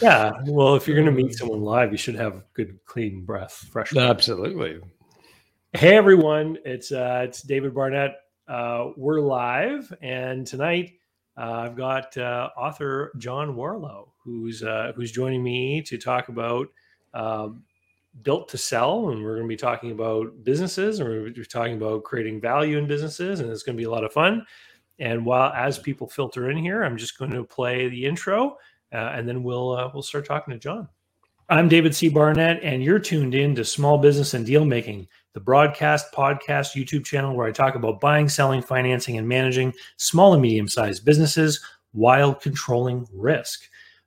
Yeah. Well, if you're going to meet someone live, you should have good, clean breath, fresh. Breath. Absolutely. Hey everyone, it's uh, it's David Barnett. Uh, we're live, and tonight uh, I've got uh, author John Warrillow, who's uh, who's joining me to talk about um, built to sell, and we're going to be talking about businesses, and we're be talking about creating value in businesses, and it's going to be a lot of fun. And while as people filter in here, I'm just going to play the intro, and then we'll uh, we'll start talking to John. I'm David C. Barnett, and you're tuned in to Small Business and Deal Making, the broadcast, podcast, YouTube channel where I talk about buying, selling, financing, and managing small and medium sized businesses while controlling risk.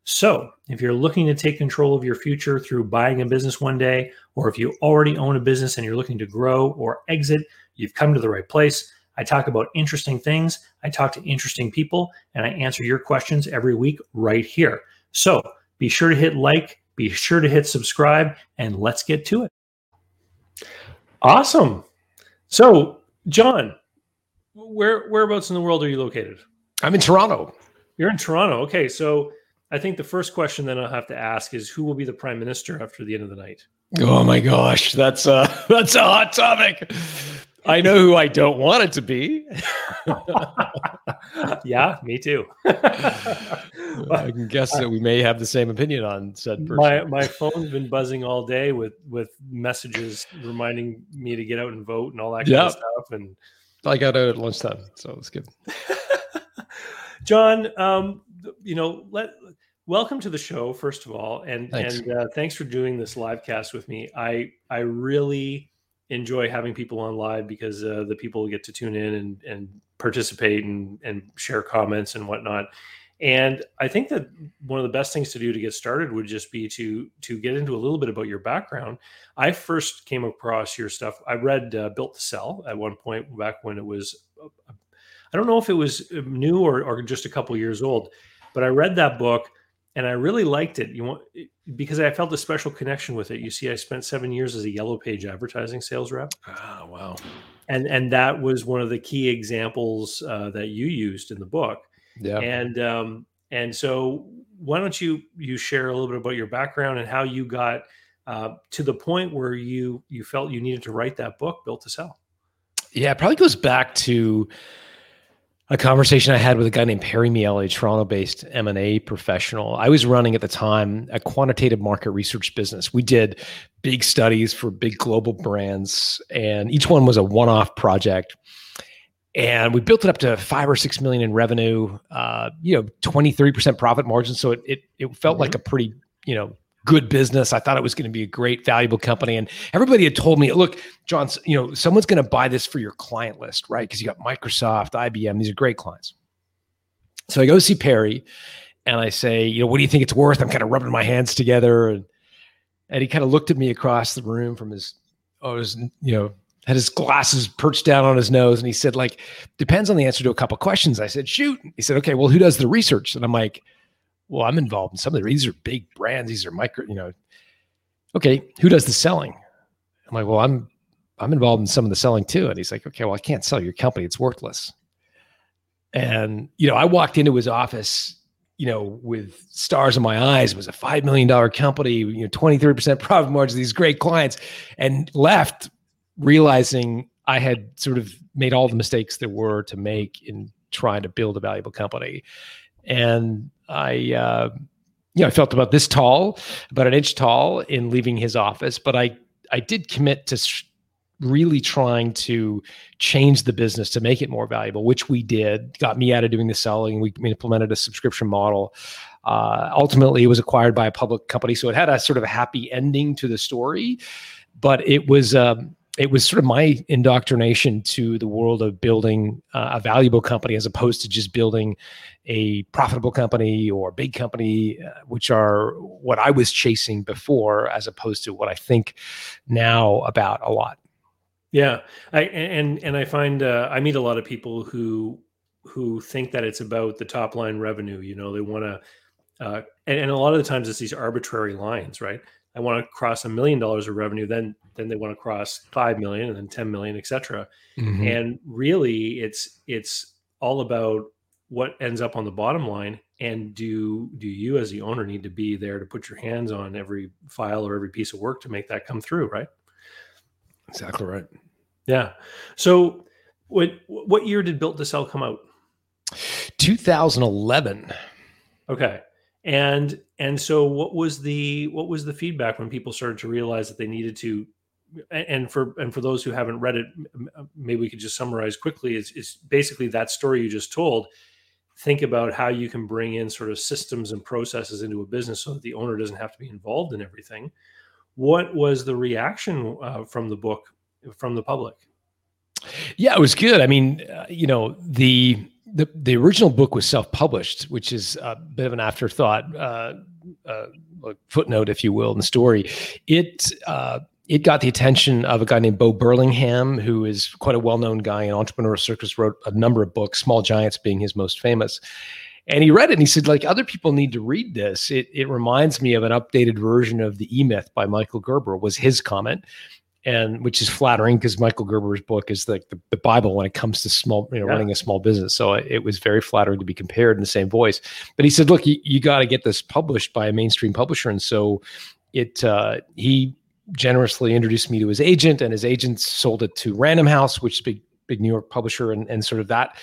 So, if you're looking to take control of your future through buying a business one day, or if you already own a business and you're looking to grow or exit, you've come to the right place. I talk about interesting things, I talk to interesting people, and I answer your questions every week right here. So, be sure to hit like, be sure to hit subscribe, and let's get to it. Awesome. So, John, where whereabouts in the world are you located? I'm in Toronto. You're in Toronto. Okay, so I think the first question that I'll have to ask is who will be the prime minister after the end of the night? Oh my gosh, that's a that's a hot topic. I know who I don't want it to be. yeah, me too. I can guess that we may have the same opinion on said person. My my phone's been buzzing all day with with messages reminding me to get out and vote and all that kind yep. of stuff. And I got out at lunchtime, so it's good. John, um, you know, let welcome to the show first of all, and thanks. and uh, thanks for doing this live cast with me. I I really enjoy having people on live because uh, the people get to tune in and, and participate and, and share comments and whatnot. And I think that one of the best things to do to get started would just be to to get into a little bit about your background. I first came across your stuff. I read uh, Built to Sell at one point back when it was. Uh, I don't know if it was uh, new or, or just a couple years old, but I read that book and I really liked it. You want because I felt a special connection with it. You see, I spent seven years as a Yellow Page advertising sales rep. Ah, wow! And and that was one of the key examples uh, that you used in the book. Yeah. And um, and so why don't you you share a little bit about your background and how you got uh, to the point where you you felt you needed to write that book, Built to Sell. Yeah, it probably goes back to a conversation I had with a guy named Perry Miele, a Toronto-based M&A professional. I was running at the time a quantitative market research business. We did big studies for big global brands, and each one was a one-off project. And we built it up to five or six million in revenue, uh, you know, 20, 30% profit margin. So it it, it felt mm-hmm. like a pretty, you know, good business. I thought it was going to be a great, valuable company. And everybody had told me, look, John, you know, someone's going to buy this for your client list, right? Because you got Microsoft, IBM, these are great clients. So I go see Perry and I say, you know, what do you think it's worth? I'm kind of rubbing my hands together. And, and he kind of looked at me across the room from his, oh, his, you know, had his glasses perched down on his nose. And he said, like, depends on the answer to a couple questions. I said, shoot. He said, okay, well, who does the research? And I'm like, well, I'm involved in some of the, these are big brands. These are micro, you know, okay, who does the selling? I'm like, well, I'm, I'm involved in some of the selling too. And he's like, okay, well, I can't sell your company. It's worthless. And, you know, I walked into his office, you know, with stars in my eyes. It was a $5 million company, you know, 20, 30% profit margins, these great clients, and left realizing I had sort of made all the mistakes there were to make in trying to build a valuable company. And I, uh, you know, I felt about this tall, about an inch tall in leaving his office, but I, I did commit to sh- really trying to change the business to make it more valuable, which we did. Got me out of doing the selling. We implemented a subscription model. Uh, ultimately, it was acquired by a public company, so it had a sort of a happy ending to the story. But it was um, it was sort of my indoctrination to the world of building uh, a valuable company as opposed to just building a profitable company or big company, uh, which are what I was chasing before, as opposed to what I think now about a lot. Yeah, I and and I find uh, I meet a lot of people who who think that it's about the top line revenue. You know, they want to, uh, and, and a lot of the times it's these arbitrary lines, right? I want to cross a million dollars of revenue, then then they want to cross five million and then 10 million, et cetera. Mm-hmm. And really it's it's all about what ends up on the bottom line and do do you as the owner need to be there to put your hands on every file or every piece of work to make that come through right? Exactly right. Yeah. So what what year did built to sell come out? 2011 okay and and so what was the what was the feedback when people started to realize that they needed to and for and for those who haven't read it maybe we could just summarize quickly is basically that story you just told think about how you can bring in sort of systems and processes into a business so that the owner doesn't have to be involved in everything. What was the reaction uh, from the book from the public? Yeah, it was good. I mean, uh, you know, the the the original book was self published, which is a bit of an afterthought, uh, uh, footnote, if you will, in the story. It uh, it got the attention of a guy named Bo Burlingham, who is quite a well-known guy in entrepreneur circles, wrote a number of books, Small Giants being his most famous. And he read it and he said, like, other people need to read this. It it reminds me of an updated version of the E-Myth by Michael Gerber, was his comment. And which is flattering because Michael Gerber's book is like the, the, Bible when it comes to small, you know, yeah. running a small business. So it, it was very flattering to be compared in the same voice. But he said, look, you, you got to get this published by a mainstream publisher. And so it uh, he generously introduced me to his agent, and his agent sold it to Random House, which is a big big New York publisher, and and sort of that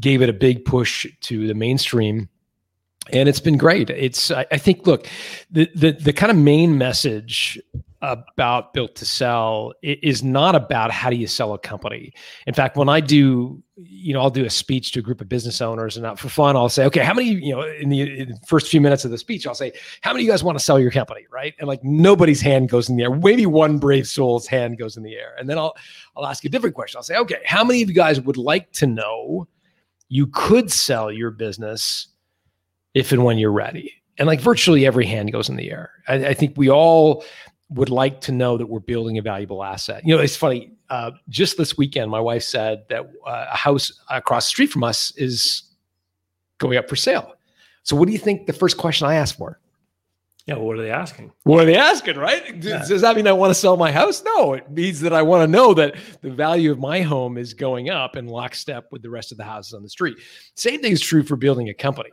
gave it a big push to the mainstream. And it's been great. It's I, I think look, the the the kind of main message about built to sell is not about how do you sell a company. In fact, when I do, you know, I'll do a speech to a group of business owners, and not for fun, I'll say, okay, how many, you know, in the, in the, first few minutes of the speech, I'll say, how many of you guys want to sell your company, right? And like nobody's hand goes in the air. Maybe one brave soul's hand goes in the air, and then I'll I'll ask a different question. I'll say, okay, how many of you guys would like to know you could sell your business if and when you're ready? And like virtually every hand goes in the air. I, I think we all would like to know that we're building a valuable asset. You know, it's funny. Uh, just this weekend, my wife said that uh, a house across the street from us is going up for sale. So, what do you think the first question I asked for? Yeah, well, what are they asking? What are they asking, right? Yeah. Does that mean I want to sell my house? No, it means that I want to know that the value of my home is going up in lockstep with the rest of the houses on the street. Same thing is true for building a company.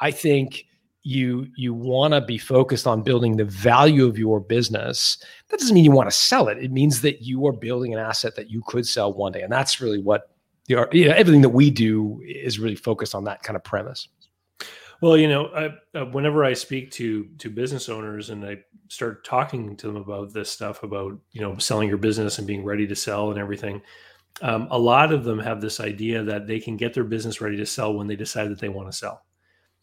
I think you you want to be focused on building the value of your business that doesn't mean you want to sell it. It means that you are building an asset that you could sell one day and that's really what the you know, everything that we do is really focused on that kind of premise. Well you know I, uh, whenever i speak to to business owners and i start talking to them about this stuff about you know selling your business and being ready to sell and everything um, a lot of them have this idea that they can get their business ready to sell when they decide that they want to sell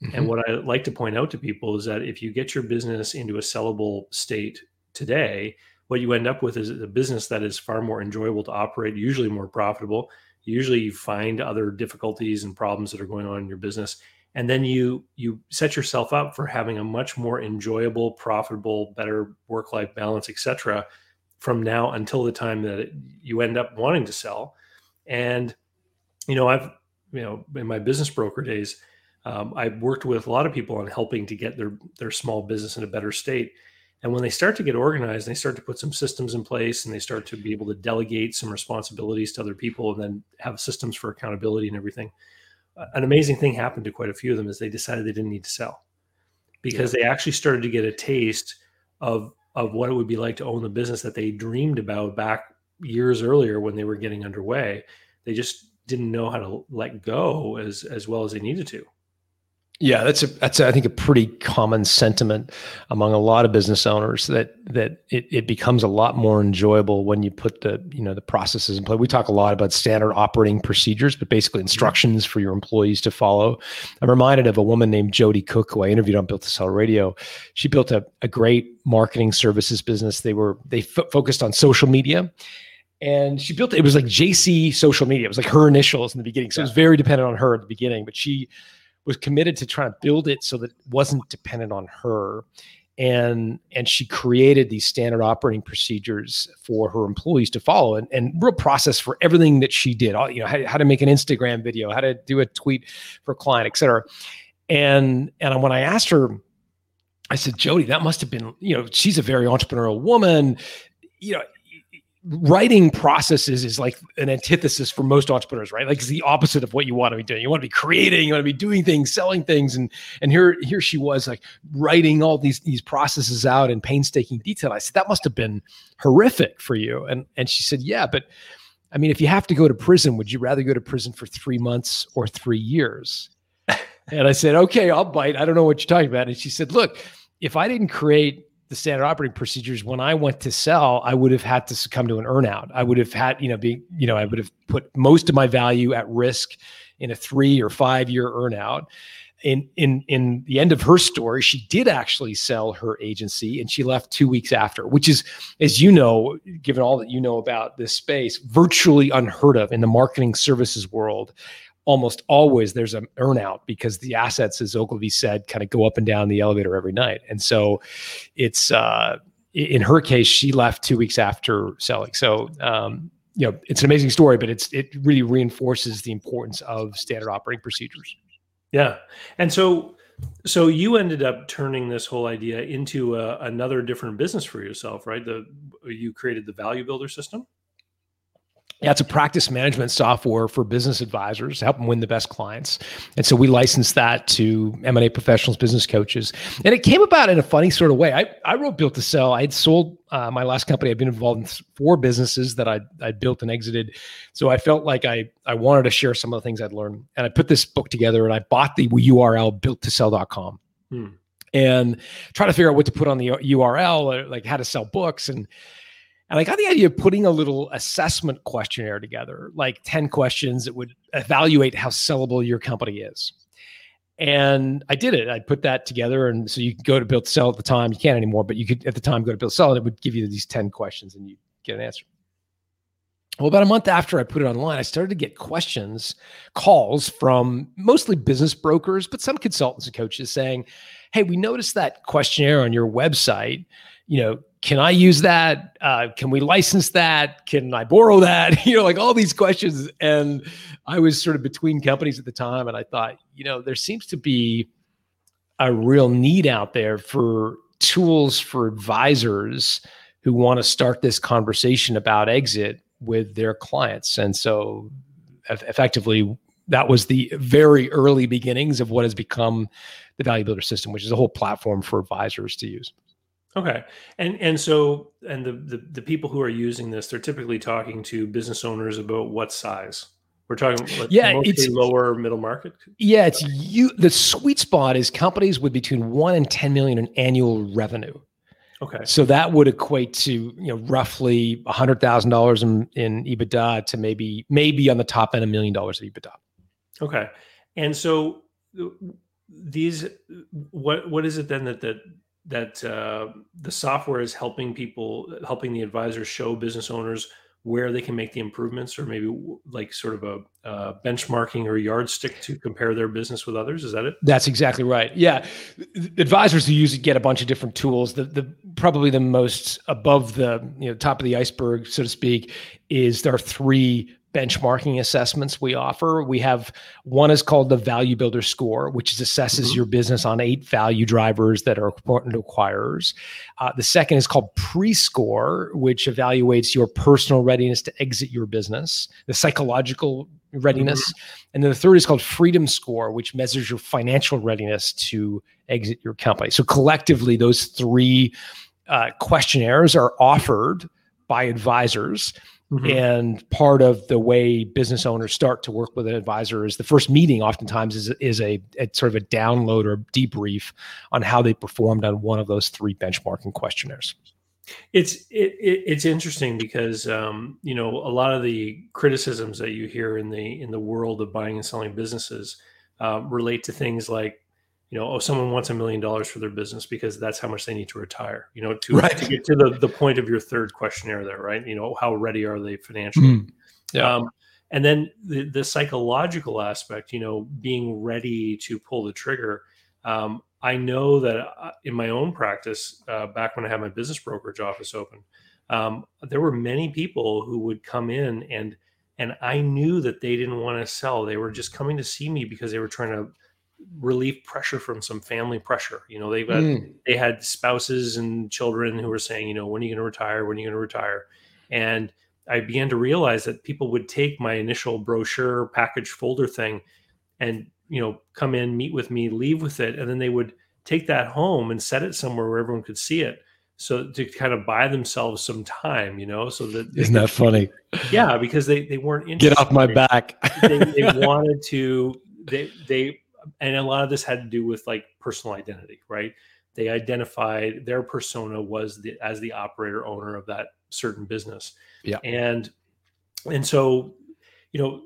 Mm-hmm. And what I like to point out to people is that if you get your business into a sellable state today, what you end up with is a business that is far more enjoyable to operate, usually more profitable. Usually you find other difficulties and problems that are going on in your business. And then you you set yourself up for having a much more enjoyable, profitable, better work-life balance, etc. from now until the time that it, you end up wanting to sell. And you know, I've you know, in my business broker days, um, I worked with a lot of people on helping to get their their small business in a better state. And when they start to get organized, they start to put some systems in place, and they start to be able to delegate some responsibilities to other people, and then have systems for accountability and everything. An amazing thing happened to quite a few of them is they decided they didn't need to sell because yeah. they actually started to get a taste of of what it would be like to own the business that they dreamed about back years earlier when they were getting underway. They just didn't know how to let go as as well as they needed to. Yeah, that's a that's a, I think a pretty common sentiment among a lot of business owners that that it, it becomes a lot more enjoyable when you put the you know the processes in place. We talk a lot about standard operating procedures, but basically mm-hmm. instructions for your employees to follow. I'm reminded of a woman named Jody Cook who I interviewed on Built to Sell Radio. She built a, a great marketing services business. They were they f- focused on social media and she built it. It was like JC social media. It was like her initials in the beginning. So yeah. it was very dependent on her at the beginning, but she was committed to trying to build it so that it wasn't dependent on her. And and she created these standard operating procedures for her employees to follow and, and real process for everything that she did. All you know how, how to make an instagram video how to do a tweet for a client et cetera. And and when i asked her i said jody that must have been you know she's a very entrepreneurial woman. You know writing processes is like an antithesis for most entrepreneurs, right? Like it's the opposite of what you want to be doing. You want to be creating, you want to be doing things, selling things, and and here here she was like writing all these these processes out in painstaking detail. I said that must have been horrific for you, and and she said, yeah, but I mean, if you have to go to prison, would you rather go to prison for three months or three years? and I said, okay, I'll bite. I don't know what you're talking about. And she said, look, if I didn't create the standard operating procedures when i went to sell i would have had to succumb to an earnout. I would have had you know be you know i would have put most of my value at risk in a three or five year earnout. In in in the end of her story she did actually sell her agency and she left two weeks after which is as you know given all that you know about this space virtually unheard of in the marketing services world almost always there's an earnout because the assets, as Ogilvy said, kind of go up and down the elevator every night. And so it's uh, in her case, she left two weeks after selling. So um, you know, it's an amazing story, but it's it really reinforces the importance of standard operating procedures. Yeah, and so so you ended up turning this whole idea into a, another different business for yourself, right? The you created the value builder system. Yeah, it's a practice management software for business advisors to help them win the best clients. And so we licensed that to M&A professionals, business coaches. And it came about in a funny sort of way. I, I wrote Built to Sell. I had sold uh, my last company. I'd been involved in four businesses that I'd, I'd built and exited. So I felt like I, I wanted to share some of the things I'd learned. And I put this book together and I bought the URL builttosell.com. Hmm. And try to figure out what to put on the URL, like how to sell books. And and I got the idea of putting a little assessment questionnaire together, like 10 questions that would evaluate how sellable your company is. And I did it. I put that together. And so you could go to Built to Sell at the time. You can't anymore, but you could at the time go to Built to Sell and it would give you these 10 questions and you get an answer. Well, about a month after I put it online, I started to get questions, calls from mostly business brokers, but some consultants and coaches saying, Hey, we noticed that questionnaire on your website. You know, can I use that? Uh, can we license that? Can I borrow that? you know, like all these questions. And I was sort of between companies at the time. And I thought, you know, there seems to be a real need out there for tools for advisors who want to start this conversation about exit with their clients. And so effectively, that was the very early beginnings of what has become the Value Builder system, which is a whole platform for advisors to use. Okay. And and so and the, the the people who are using this, they're typically talking to business owners about what size. We're talking yeah, it's lower middle market. Yeah, it's you. The sweet spot is companies with between one and ten million in annual revenue. Okay. So that would equate to you know roughly a hundred thousand dollars in in EBITDA to maybe maybe on the top end a million dollars of EBITDA. Okay. And so these what what is it then that that that uh, the software is helping people, helping the advisors show business owners where they can make the improvements, or maybe like sort of a uh, benchmarking or yardstick to compare their business with others. Is that it? That's exactly right. Yeah, advisors who use it get a bunch of different tools. The the probably the most above the you know top of the iceberg, so to speak, is there are three benchmarking assessments we offer. We have one is called the Value Builder Score, which assesses mm-hmm. your business on eight value drivers that are important to acquirers. Uh, the second is called Pre-Score, which evaluates your personal readiness to exit your business, the psychological readiness, mm-hmm. and then the third is called Freedom Score, which measures your financial readiness to exit your company. So collectively, those three uh, questionnaires are offered by advisors Mm-hmm. And part of the way business owners start to work with an advisor is the first meeting oftentimes is, is a, a, sort of a download or debrief on how they performed on one of those three benchmarking questionnaires. It's it, it, it's interesting because um, you know a lot of the criticisms that you hear in the in the world of buying and selling businesses uh, relate to things like you know, oh, someone wants a million dollars for their business because that's how much they need to retire, you know, to, right. to get to the, the point of your third questionnaire there, right? You know, how ready are they financially? Mm, yeah. Um, and then the, the psychological aspect, you know, being ready to pull the trigger. Um, I know that uh, in my own practice, uh, back when I had my business brokerage office open, um, there were many people who would come in and and I knew that they didn't want to sell. They were just coming to see me because they were trying to relieve pressure from some family pressure. You know, they've got, mm. they had spouses and children who were saying, you know, when are you going to retire? When are you going to retire? And I began to realize that people would take my initial brochure package folder thing and you know come in meet with me leave with it and then they would take that home and set it somewhere where everyone could see it so to kind of buy themselves some time you know so that isn't that funny yeah because they they weren't interested. get off my back they, they wanted to they they and a lot of this had to do with like personal identity right? They identified their persona was the as the operator owner of that certain business. Yeah. And and so you know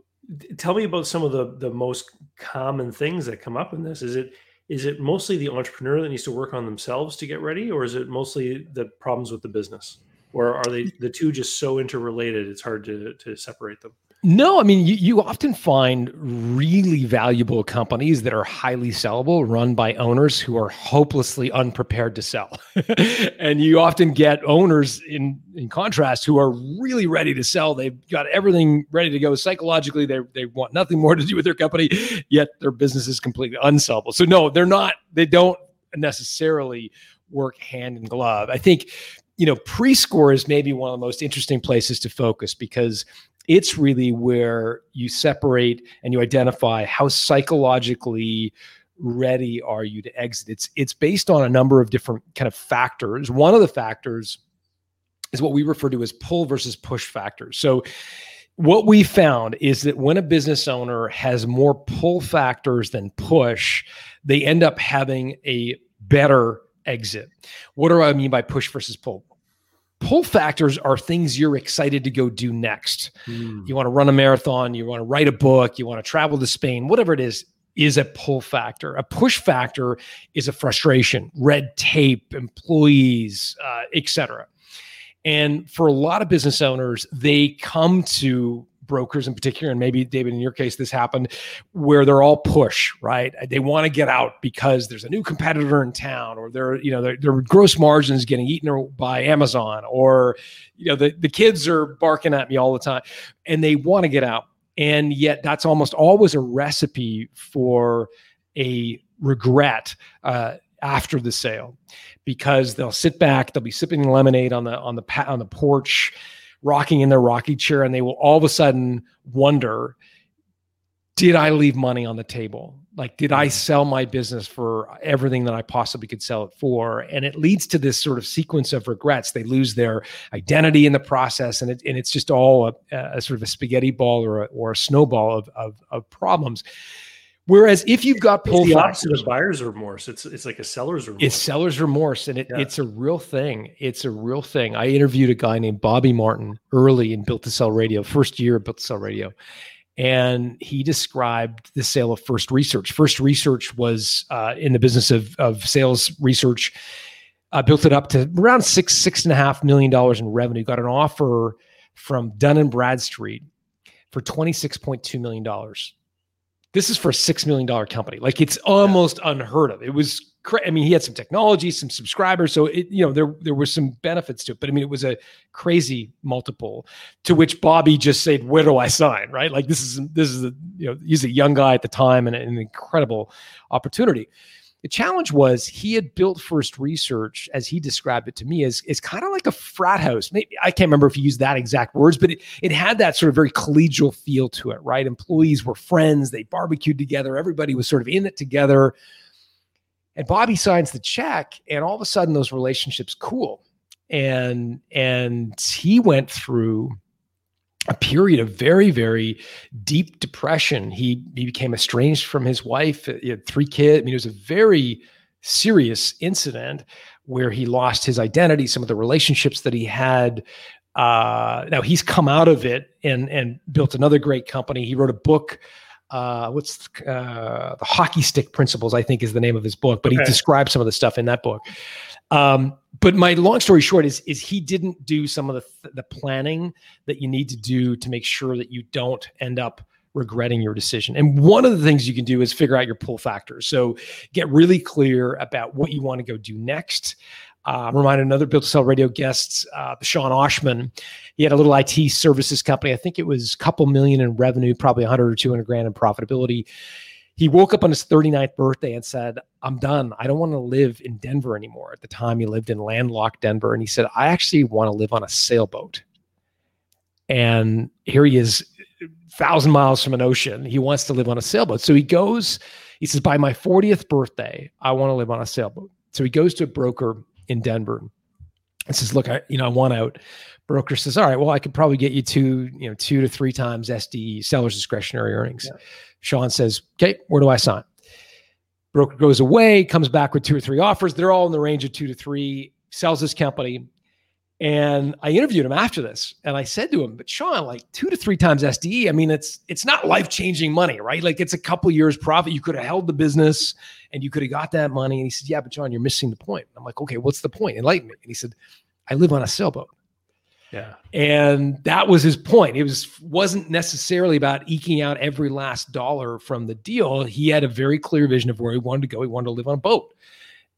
tell me about some of the the most common things that come up in this. Is it is it mostly the entrepreneur that needs to work on themselves to get ready or is it mostly the problems with the business? Or are they the two just so interrelated it's hard to to separate them no, I mean, you, you often find really valuable companies that are highly sellable, run by owners who are hopelessly unprepared to sell. and you often get owners, in, in contrast, who are really ready to sell. They've got everything ready to go psychologically. They, they want nothing more to do with their company, yet their business is completely unsellable. So, no, they're not, they don't necessarily work hand in glove. I think you know, pre-score is maybe one of the most interesting places to focus because it's really where you separate and you identify how psychologically ready are you to exit. It's it's based on a number of different kind of factors. One of the factors is what we refer to as pull versus push factors. So what we found is that when a business owner has more pull factors than push they end up having a better exit. What do i mean by push versus pull pull factors are things you're excited to go do next. Mm. You want to run a marathon, you want to write a book, you want to travel to Spain, whatever it is, is a pull factor. A push factor is a frustration, red tape, employees, uh, etc. And for a lot of business owners, they come to brokers in particular, and maybe David, in your case, this happened where they're all push, right? They want to get out because there's a new competitor in town, or their, you know, their, their gross margins getting eaten by Amazon, or you know, the, the kids are barking at me all the time, and they want to get out. And yet, that's almost always a recipe for a regret uh, after the sale, because they'll sit back, they'll be sipping lemonade on the on the on the porch rocking in their rocky chair and they will all of a sudden wonder did I leave money on the table? Like, did I mm. sell my business for everything that I possibly could sell it for? And it leads to this sort of sequence of regrets. They lose their identity in the process, and it, and it's just all a, a sort of a spaghetti ball or a, or a snowball of, of, of problems. Whereas if you've got pull it's the opposite of buyer's remorse, it's it's like a seller's remorse. It's seller's remorse, and it, yeah. it's a real thing. It's a real thing. I interviewed a guy named Bobby Martin early in Built to Sell Radio, first year of Built to Sell Radio, and he described the sale of First Research. First Research was uh, in the business of of sales research. Uh, built it up to around six six and a half million dollars in revenue. Got an offer from Dun and Bradstreet for twenty six point two million dollars this is for a six million dollar company. Like it's almost yeah. unheard of. It was. Cra- I mean, he had some technology, some subscribers, so it you know there there were some benefits to it. But I mean, it was a crazy multiple. To which Bobby just said, "Where do I sign?" Right? Like this is this is a you know he's a young guy at the time and an incredible opportunity. The challenge was he had built First Research, as he described it to me, as, as kind of like a frat house. Maybe I can't remember if he used that exact words, but it, it had that sort of very collegial feel to it, right? Employees were friends, they barbecued together, everybody was sort of in it together. And Bobby signs the check, and all of a sudden those relationships cool. And and he went through a period of very, very deep depression. He he became estranged from his wife. He had three kids. I mean, it was a very serious incident where he lost his identity, some of the relationships that he had. Uh, now he's come out of it and and built another great company. He wrote a book. Uh, what's uh, the hockey stick principles? I think is the name of his book, but okay. he describes some of the stuff in that book. Um, but my long story short is is he didn't do some of the the planning that you need to do to make sure that you don't end up regretting your decision. And one of the things you can do is figure out your pull factors. So get really clear about what you want to go do next. Uh, remind another Built to Sell Radio guest, uh, Sean Oshman. He had a little IT services company. I think it was a couple million in revenue, probably 100 or 200 grand in profitability he woke up on his 39th birthday and said, I'm done. I don't want to live in Denver anymore. At the time, he lived in landlocked Denver. And he said, I actually want to live on a sailboat. And here he is, thousand miles from an ocean. He wants to live on a sailboat. So he goes, he says, by my 40th birthday, I want to live on a sailboat. So he goes to a broker in Denver and says, look, I, you know, I want out. Broker says, all right, well, I could probably get you two, you know, two to three times SDE, seller's discretionary earnings. Yeah. Sean says, okay, where do I sign? Broker goes away, comes back with two or three offers. They're all in the range of two to three, sells this company. And I interviewed him after this, and I said to him, "But Sean, like two to three times SDE. I mean, it's it's not life changing money, right? Like it's a couple years profit. You could have held the business, and you could have got that money." And he said, "Yeah, but John, you're missing the point." I'm like, "Okay, what's the point? Enlighten me." And he said, "I live on a sailboat." Yeah. And that was his point. It was wasn't necessarily about eking out every last dollar from the deal. He had a very clear vision of where he wanted to go. He wanted to live on a boat.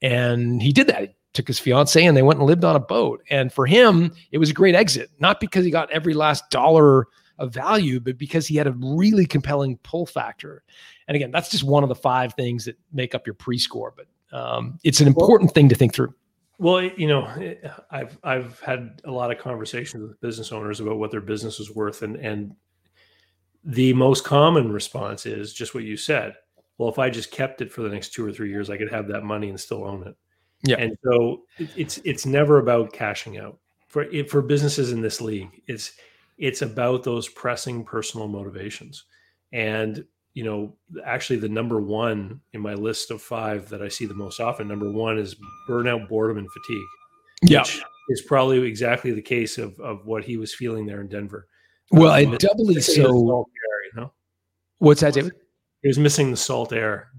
And he did that. He took his fiance and they went and lived on a boat. And for him, it was a great exit, not because he got every last dollar of value, but because he had a really compelling pull factor. And again, that's just one of the five things that make up your pre-score, but um, it's an important thing to think through. Well, you know, eh, I've I've had a lot of conversations with business owners about what their business is worth, and and the most common response is just what you said. Well, if I just kept it for the next two or three years, I could have that money and still own it. Yeah. And so it's it's never about cashing out for for businesses in this league. It's it's about those pressing personal motivations. And you know, actually the number one in my list of five that I see the most often, number one is burnout, boredom, and fatigue. Yeah. is probably exactly the case of, of what he was feeling there in Denver. Well, um, doubly so. Air, you know? What's that, David? He was missing the salt air.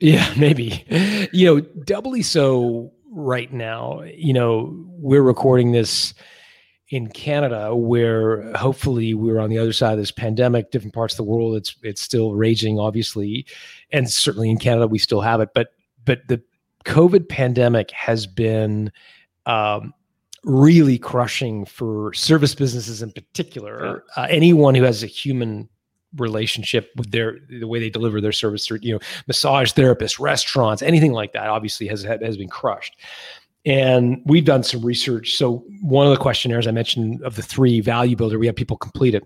Yeah, maybe. You know, doubly so right now. You know, we're recording this in Canada, where hopefully we're on the other side of this pandemic. Different parts of the world, it's it's still raging, obviously, and certainly in Canada we still have it. But but the COVID pandemic has been um, really crushing for service businesses in particular. Uh, anyone who has a human relationship with their the way they deliver their service, you know, massage therapists, restaurants, anything like that, obviously has has been crushed. And we've done some research. So one of the questionnaires I mentioned of the three value builder, we have people complete it.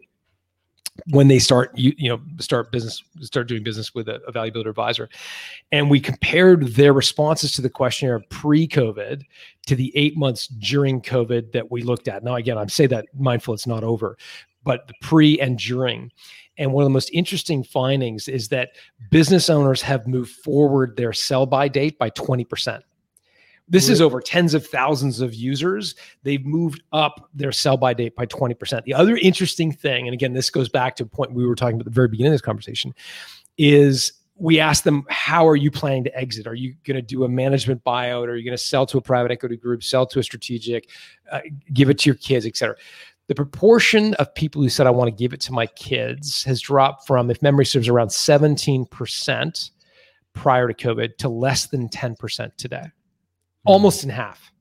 When they start you, you know start business start doing business with a, a value builder advisor. And we compared their responses to the questionnaire pre-covid to the eight months during covid that we looked at. Now again i'm say that mindful it's not over but the pre and during. And one of the most interesting findings is that business owners have moved forward their sell by date by 20% this is over tens of thousands of users. They've moved up their sell by date by 20%. The other interesting thing, and again, this goes back to a point we were talking about at the very beginning of this conversation, is we asked them, How are you planning to exit? Are you going to do a management buyout? Are you going to sell to a private equity group, sell to a strategic, uh, give it to your kids, et cetera? The proportion of people who said, I want to give it to my kids has dropped from, if memory serves, around 17% prior to COVID to less than 10% today almost in half.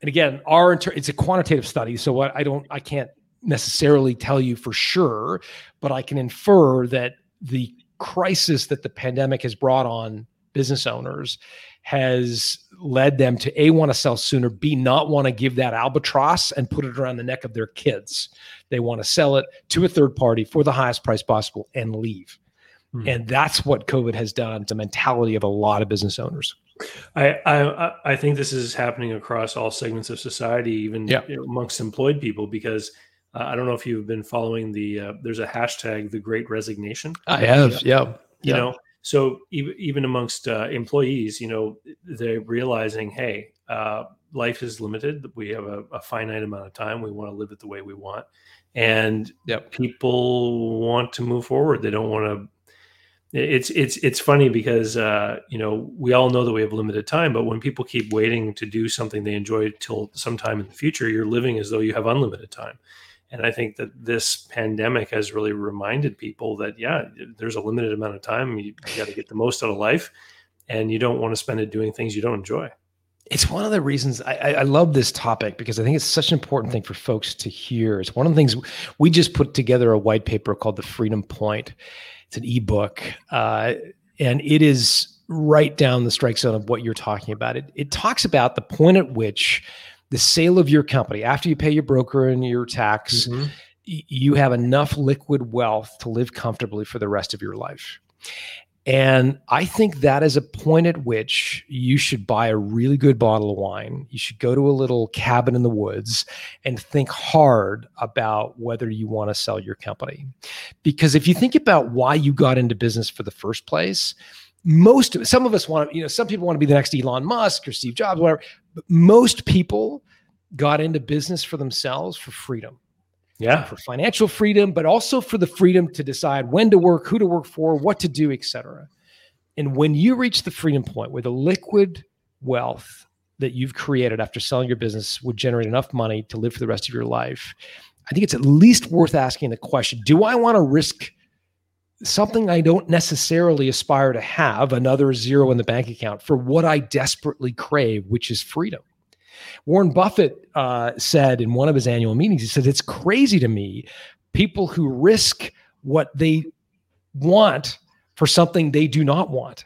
And again, our inter- it's a quantitative study, so what I don't I can't necessarily tell you for sure, but I can infer that the crisis that the pandemic has brought on business owners has led them to a want to sell sooner b not want to give that albatross and put it around the neck of their kids they want to sell it to a third party for the highest price possible and leave hmm. and that's what covid has done to mentality of a lot of business owners I, I I think this is happening across all segments of society, even yeah. amongst employed people, because uh, I don't know if you've been following the uh, there's a hashtag the Great Resignation. I have, yeah, you yeah. know, so even even amongst uh, employees, you know, they're realizing, hey, uh, life is limited. We have a, a, finite amount of time. We want to live it the way we want, and yep. people want to move forward. They don't want to it's it's it's funny because uh, you know we all know that we have limited time, but when people keep waiting to do something they enjoy till sometime in the future, you're living as though you have unlimited time. And I think that this pandemic has really reminded people that yeah, there's a limited amount of time. You, you got to get the most out of life, and you don't want to spend it doing things you don't enjoy. It's one of the reasons I, I, love this topic because I think it's such an important thing for folks to hear. It's one of the things we just put together a white paper called the Freedom Point it's an ebook, uh, and it is right down the strike zone of what you're talking about. It it talks about the point at which the sale of your company after you pay your broker and your tax. Mm-hmm. you have enough liquid wealth to live comfortably for the rest of your life. And I think that is a point at which you should buy a really good bottle of wine. You should go to a little cabin in the woods and think hard about whether you want to sell your company. Because if you think about why you got into business for the first place, most of, some of us want to, you know, some people want to be the next Elon Musk or Steve Jobs, whatever. But most people got into business for themselves for freedom yeah. for financial freedom but also for the freedom to decide when to work who to work for what to do etc and when you reach the freedom point where the liquid wealth that you've created after selling your business would generate enough money to live for the rest of your life i think it's at least worth asking the question do i want to risk something i don't necessarily aspire to have another zero in the bank account for what i desperately crave which is freedom Warren Buffett uh, said in one of his annual meetings, he said, It's crazy to me people who risk what they want for something they do not want.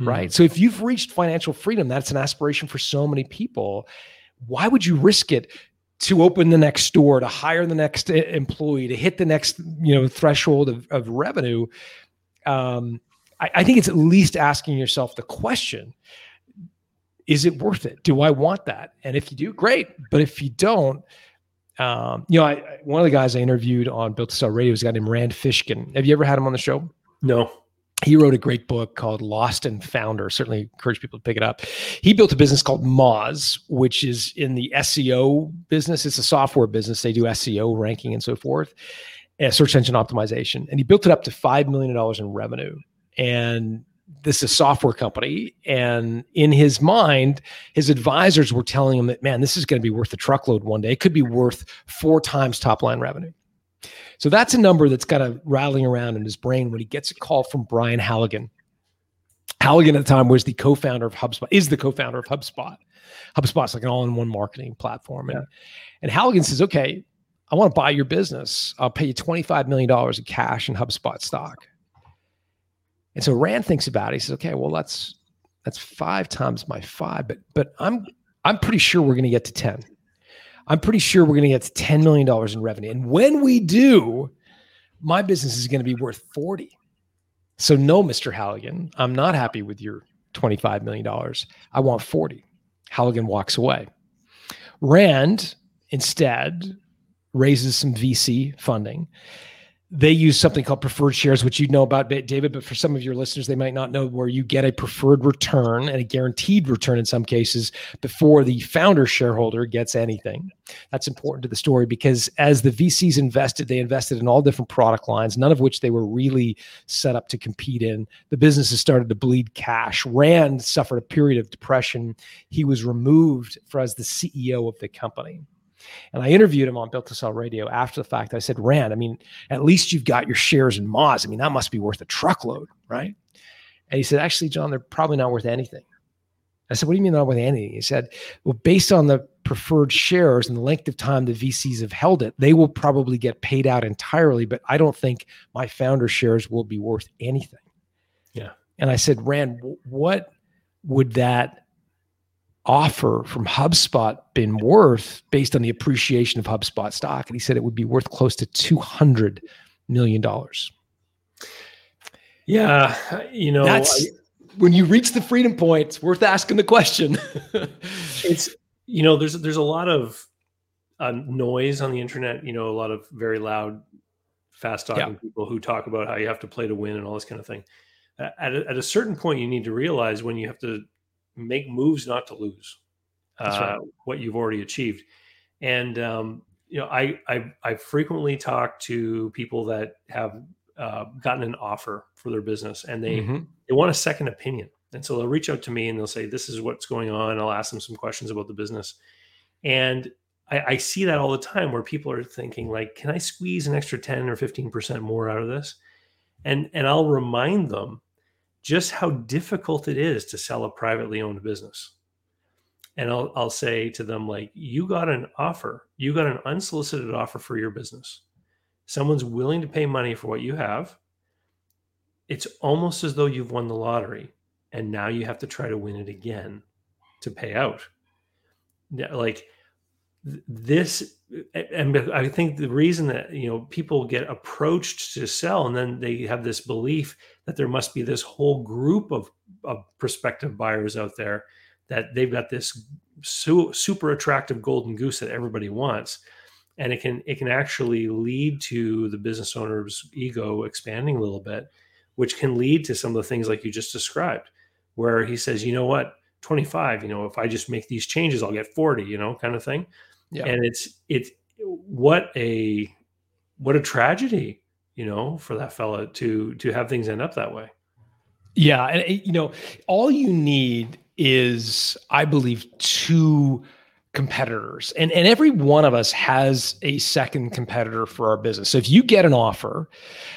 Mm. Right. So if you've reached financial freedom, that's an aspiration for so many people. Why would you risk it to open the next store, to hire the next employee, to hit the next you know threshold of, of revenue? Um, I, I think it's at least asking yourself the question is it worth it? Do I want that? And if you do, great. But if you don't, um, you know, I, one of the guys I interviewed on Built to Sell Radio is a guy named Rand Fishkin. Have you ever had him on the show? No. He wrote a great book called Lost and Founder. Certainly encourage people to pick it up. He built a business called Moz, which is in the SEO business. It's a software business. They do SEO ranking and so forth, and search engine optimization. And he built it up to $5 million in revenue. And this is a software company and in his mind his advisors were telling him that man this is going to be worth a truckload one day. It could be worth four times top line revenue. So that's a number that's kind of rattling around in his brain when he gets a call from brian halligan. Halligan at the time was the co-founder of hubspot is the co-founder of hubspot. Hubspot's like an all-in-one marketing platform and, yeah. and halligan says okay i want to buy your business. I'll pay you $25 million in cash in hubspot stock and so Rand thinks about it. He says, okay, well, that's that's five times my five, but but I'm I'm pretty sure we're going to get to 10. I'm pretty sure we're going to get to $10 million in revenue. And when we do, my business is going to be worth 40. So no, Mr. Halligan, I'm not happy with your $25 million. I want 40. Halligan walks away. Rand instead raises some VC funding they use something called preferred shares, which you know about, David. But for some of your listeners, they might not know where you get a preferred return and a guaranteed return in some cases before the founder shareholder gets anything. That's important to the story because as the VCs invested, they invested in all different product lines, none of which they were really set up to compete in. The businesses started to bleed cash. Rand suffered a period of depression. He was removed as the CEO of the company. And I interviewed him on Built to Sell Radio after the fact. I said, Rand, I mean, at least you've got your shares in Moz. I mean, that must be worth a truckload, right? And he said, actually, John, they're probably not worth anything. I said, what do you mean not worth anything? He said, well, based on the preferred shares and the length of time the VCs have held it, they will probably get paid out entirely, but I don't think my founder shares will be worth anything. Yeah. And I said, Rand, what would that offer from HubSpot been worth based on the appreciation of HubSpot stock? And he said it would be worth close to $200 million. Yeah. You know, that's I, when you reach the freedom point, it's worth asking the question. it's, you know, there's, there's a lot of uh, noise on the internet, you know, a lot of very loud, fast talking yeah. people who talk about how you have to play to win and all this kind of thing. At a, at a certain point, you need to realize when you have to make moves not to lose uh, right. what you've already achieved. And um, you know, I, I I frequently talk to people that have uh, gotten an offer for their business, and they mm-hmm. they want a second opinion. And so they'll reach out to me and they'll say, "This is what's going on." I'll ask them some questions about the business, and I, I see that all the time where people are thinking, like, "Can I squeeze an extra ten or fifteen percent more out of this?" And and I'll remind them just how difficult it is to sell a privately owned business. And I'll, I'll say to them, like, you got an offer, you got an unsolicited offer for your business. Someone's willing to pay money for what you have. It's almost as though you've won the lottery and now you have to try to win it again to pay out. Like, this and i think the reason that you know people get approached to sell and then they have this belief that there must be this whole group of, of prospective buyers out there that they've got this su- super attractive golden goose that everybody wants. And it can it can actually lead to the business owner's ego expanding a little bit which can lead to some of the things like you just described where he says you know what? 25 you know if i just make these changes i'll get 40 you know kind of thing yeah. and it's it's what a what a tragedy you know for that fella to to have things end up that way yeah and you know all you need is i believe two competitors and, and every one of us has a second competitor for our business so if you get an offer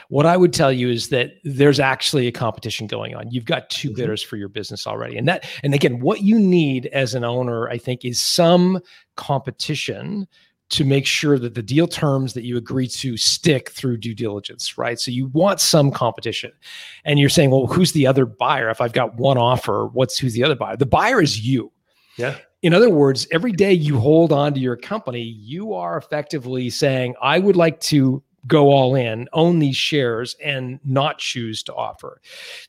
what i would tell you is that there's actually a competition going on you've got 2 mm-hmm. bidders for your business already and that and again what you need as an owner i think is some competition to make sure that the deal terms that you agree to stick through due diligence, right? So you want some competition. And you're saying, well, who's the other buyer? If I've got one offer, what's who's the other buyer? The buyer is you. Yeah. In other words, every day you hold on to your company, you are effectively saying, I would like to go all in, own these shares, and not choose to offer.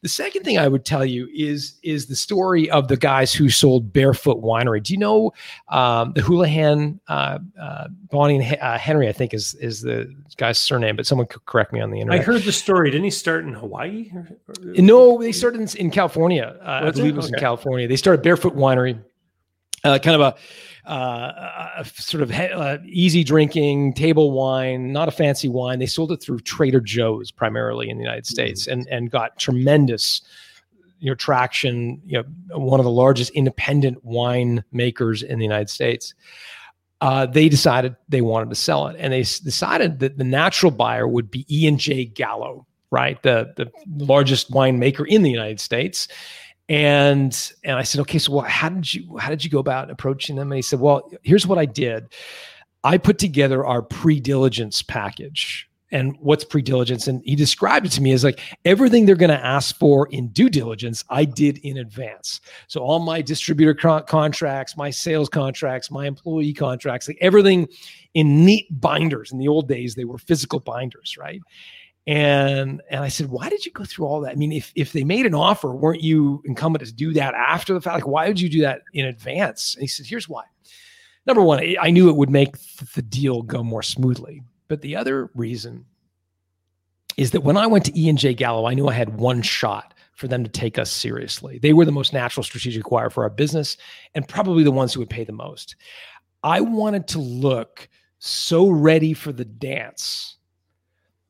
The second thing I would tell you is is the story of the guys who sold Barefoot Winery. Do you know um, the Houlihan uh, uh, Bonnie and uh, Henry? I think is is the guy's surname, but someone could correct me on the internet. I heard the story. Didn't he start in Hawaii? Or, or, no, they started in, in California. Uh, I believe it was okay. in California. They started Barefoot Winery. Uh, kind of a uh, a sort of he- uh, easy drinking table wine, not a fancy wine. They sold it through Trader Joe's primarily in the United mm-hmm. States, and and got tremendous you know traction. You know, one of the largest independent wine makers in the United States. Uh, they decided they wanted to sell it, and they s- decided that the natural buyer would be E and J Gallo, right, the the largest winemaker in the United States and and I said, okay, so well, how did you how did you go about approaching them? And he said, well, here's what I did. I put together our pre-diligence package. And what's pre-diligence? And he described it to me as like everything they're going to ask for in due diligence, I did in advance. So all my distributor con- contracts, my sales contracts, my employee contracts, like everything in neat binders. In the old days, they were physical binders, right? And and I said, why did you go through all that? I mean, if if they made an offer, weren't you incumbent to do that after the fact? Like, why would you do that in advance? And he said, here's why. Number one, I knew it would make the deal go more smoothly. But the other reason is that when I went to E and J Gallo, I knew I had one shot for them to take us seriously. They were the most natural strategic acquirer for our business and probably the ones who would pay the most. I wanted to look so ready for the dance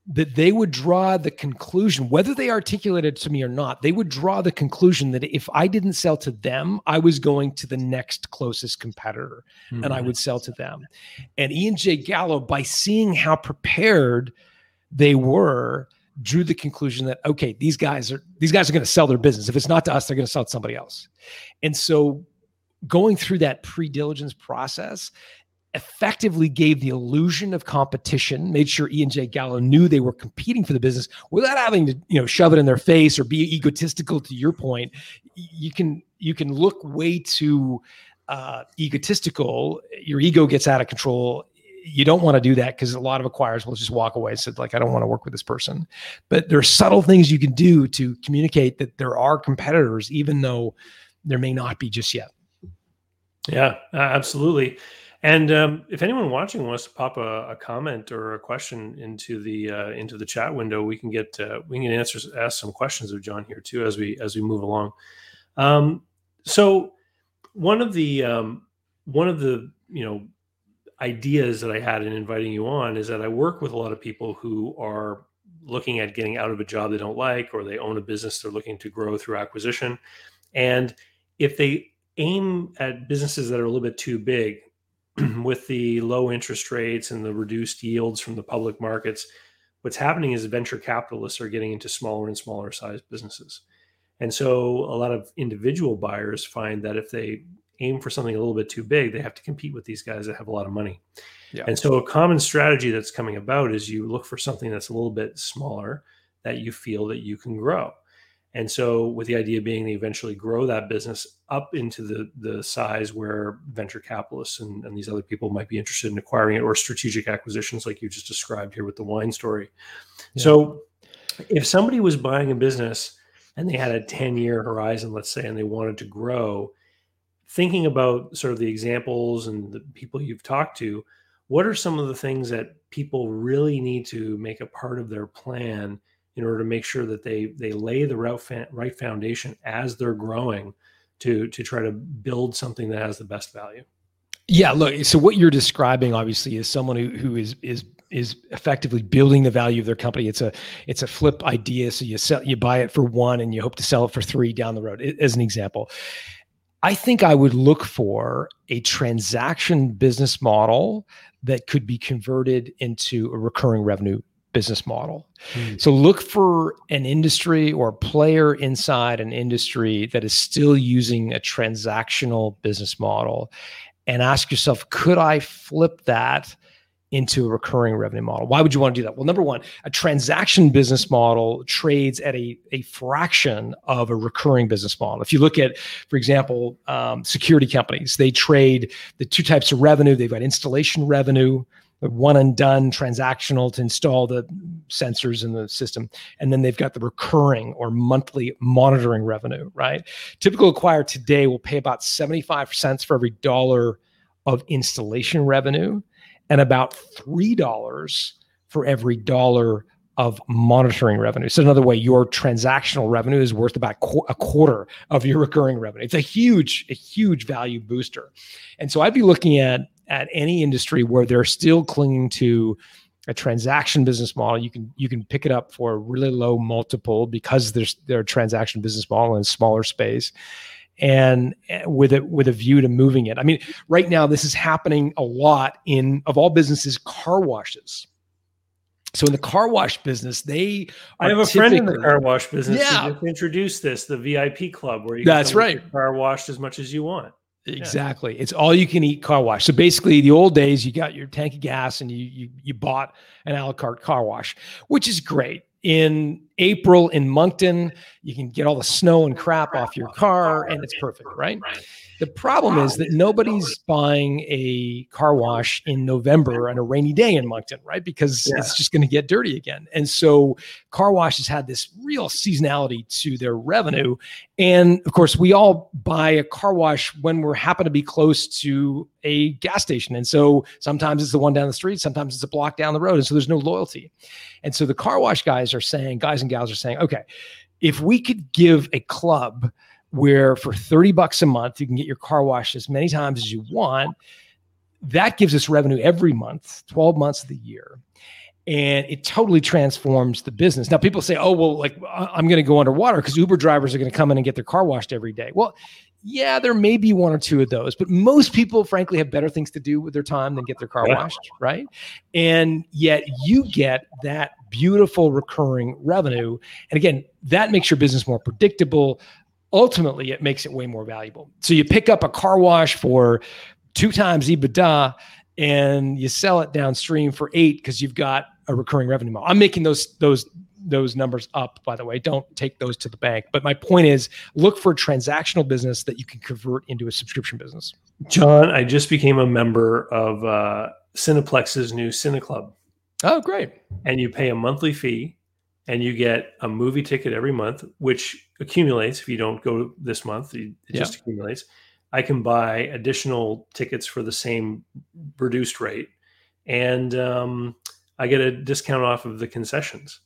that they would draw the conclusion, whether they articulated to me or not, they would draw the conclusion that if I didn't sell to them, I was going to the next closest competitor mm-hmm. and I mm-hmm. would sell to them. And and J Gallo, by seeing how prepared they were, drew the conclusion that okay, these guys are these guys are going to sell their business. If it's not to us, they're going to sell to somebody else. And so going through that pre-diligence process effectively gave the illusion of competition, made sure E and J Gallo knew they were competing for the business without having to, you know, shove it in their face or be egotistical to your point. You can you can look way too uh, egotistical. Your ego gets out of control. You don't want to do that because a lot of acquirers will just walk away and say, like, I don't want to work with this person. But there are subtle things you can do to communicate that there are competitors, even though there may not be just yet. Yeah, absolutely. And um, if anyone watching wants to pop a, a, comment or a question into the uh, into the chat window, we can get uh, we can answer ask some questions of John here too as we as we move along. Um, so one of the um, one of the you know ideas that I had in inviting you on is that I work with a lot of people who are looking at getting out of a job they don't like or they own a business they're looking to grow through acquisition, and if they aim at businesses that are a little bit too big with the low interest rates and the reduced yields from the public markets, what's happening is venture capitalists are getting into smaller and smaller sized businesses. And so a lot of individual buyers find that if they aim for something a little bit too big, they have to compete with these guys that have a lot of money. Yeah. And so a common strategy that's coming about is you look for something that's a little bit smaller that you feel that you can grow. And so, with the idea being they eventually grow that business up into the the size where venture capitalists and, and these other people might be interested in acquiring it, or strategic acquisitions, like you just described here with the wine story. Yeah. So, if somebody was buying a business and they had a 10 year horizon, let's say, and they wanted to grow, thinking about sort of the examples and the people you've talked to, what are some of the things that people really need to make a part of their plan in order to make sure that they they lay the right, foundation as they're growing to to try to build something that has the best value? Yeah, look. So what you're describing, obviously, is someone who who is is is effectively building the value of their company. It's a it's a flip idea. So you sell you buy it for one and you hope to sell it for three down the road, as an example. I think I would look for a transaction business model that could be converted into a recurring revenue business model. Hmm. So look for an industry or player inside an industry that is still using a transactional business model and ask yourself, could I flip that into a recurring revenue model. Why would you want to do that? Well, number one, a transaction business model trades at a, a fraction of a recurring business model. If you look at, for example, um, security companies, they trade the two types of revenue. They've got installation revenue, one and done transactional to install the sensors in the system. And then they've got the recurring or monthly monitoring revenue, right? Typical acquirer today will pay about 75 cents for every dollar of installation revenue and about $3 for every dollar of monitoring revenue. So another way, your transactional revenue is worth about a quarter of your recurring revenue. It's a huge, a huge value booster. And so I'd be looking at at any industry where they're still clinging to a transaction business model. You can you can pick it up for a really low multiple because there's their transaction business model in a smaller space and eh, with it with a view to moving it. I mean, right now this is happening a lot in of all businesses, car washes. So in the car wash business, they I have a friend in the car wash business yeah. who just introduced this, the VIP club, where you that's right, car washed as much as you want. Exactly. Yeah. It's all you can eat car wash. So basically, the old days, you got your tank of gas and you you you bought an a la carte car wash, which is great in April in Moncton. You can get all the snow and crap off your car, and it's perfect, right? The problem is that nobody's buying a car wash in November on a rainy day in Moncton, right? Because yeah. it's just going to get dirty again. And so car washes had this real seasonality to their revenue. And of course, we all buy a car wash when we're happen to be close to a gas station. And so sometimes it's the one down the street, sometimes it's a block down the road. And so there's no loyalty. And so the car wash guys are saying, guys and gals are saying, okay, if we could give a club where for 30 bucks a month, you can get your car washed as many times as you want. That gives us revenue every month, 12 months of the year. And it totally transforms the business. Now, people say, oh, well, like I'm going to go underwater because Uber drivers are going to come in and get their car washed every day. Well, yeah, there may be one or two of those, but most people, frankly, have better things to do with their time than get their car washed, right? And yet you get that beautiful recurring revenue. And again, that makes your business more predictable, ultimately it makes it way more valuable. So you pick up a car wash for two times EBITDA and you sell it downstream for eight because you've got a recurring revenue model. I'm making those those those numbers up, by the way. Don't take those to the bank. But my point is look for a transactional business that you can convert into a subscription business. John, I just became a member of uh, Cineplex's new Cine Club. Oh, great. And you pay a monthly fee and you get a movie ticket every month, which accumulates. If you don't go this month, it yeah. just accumulates. I can buy additional tickets for the same reduced rate, and um, I get a discount off of the concessions.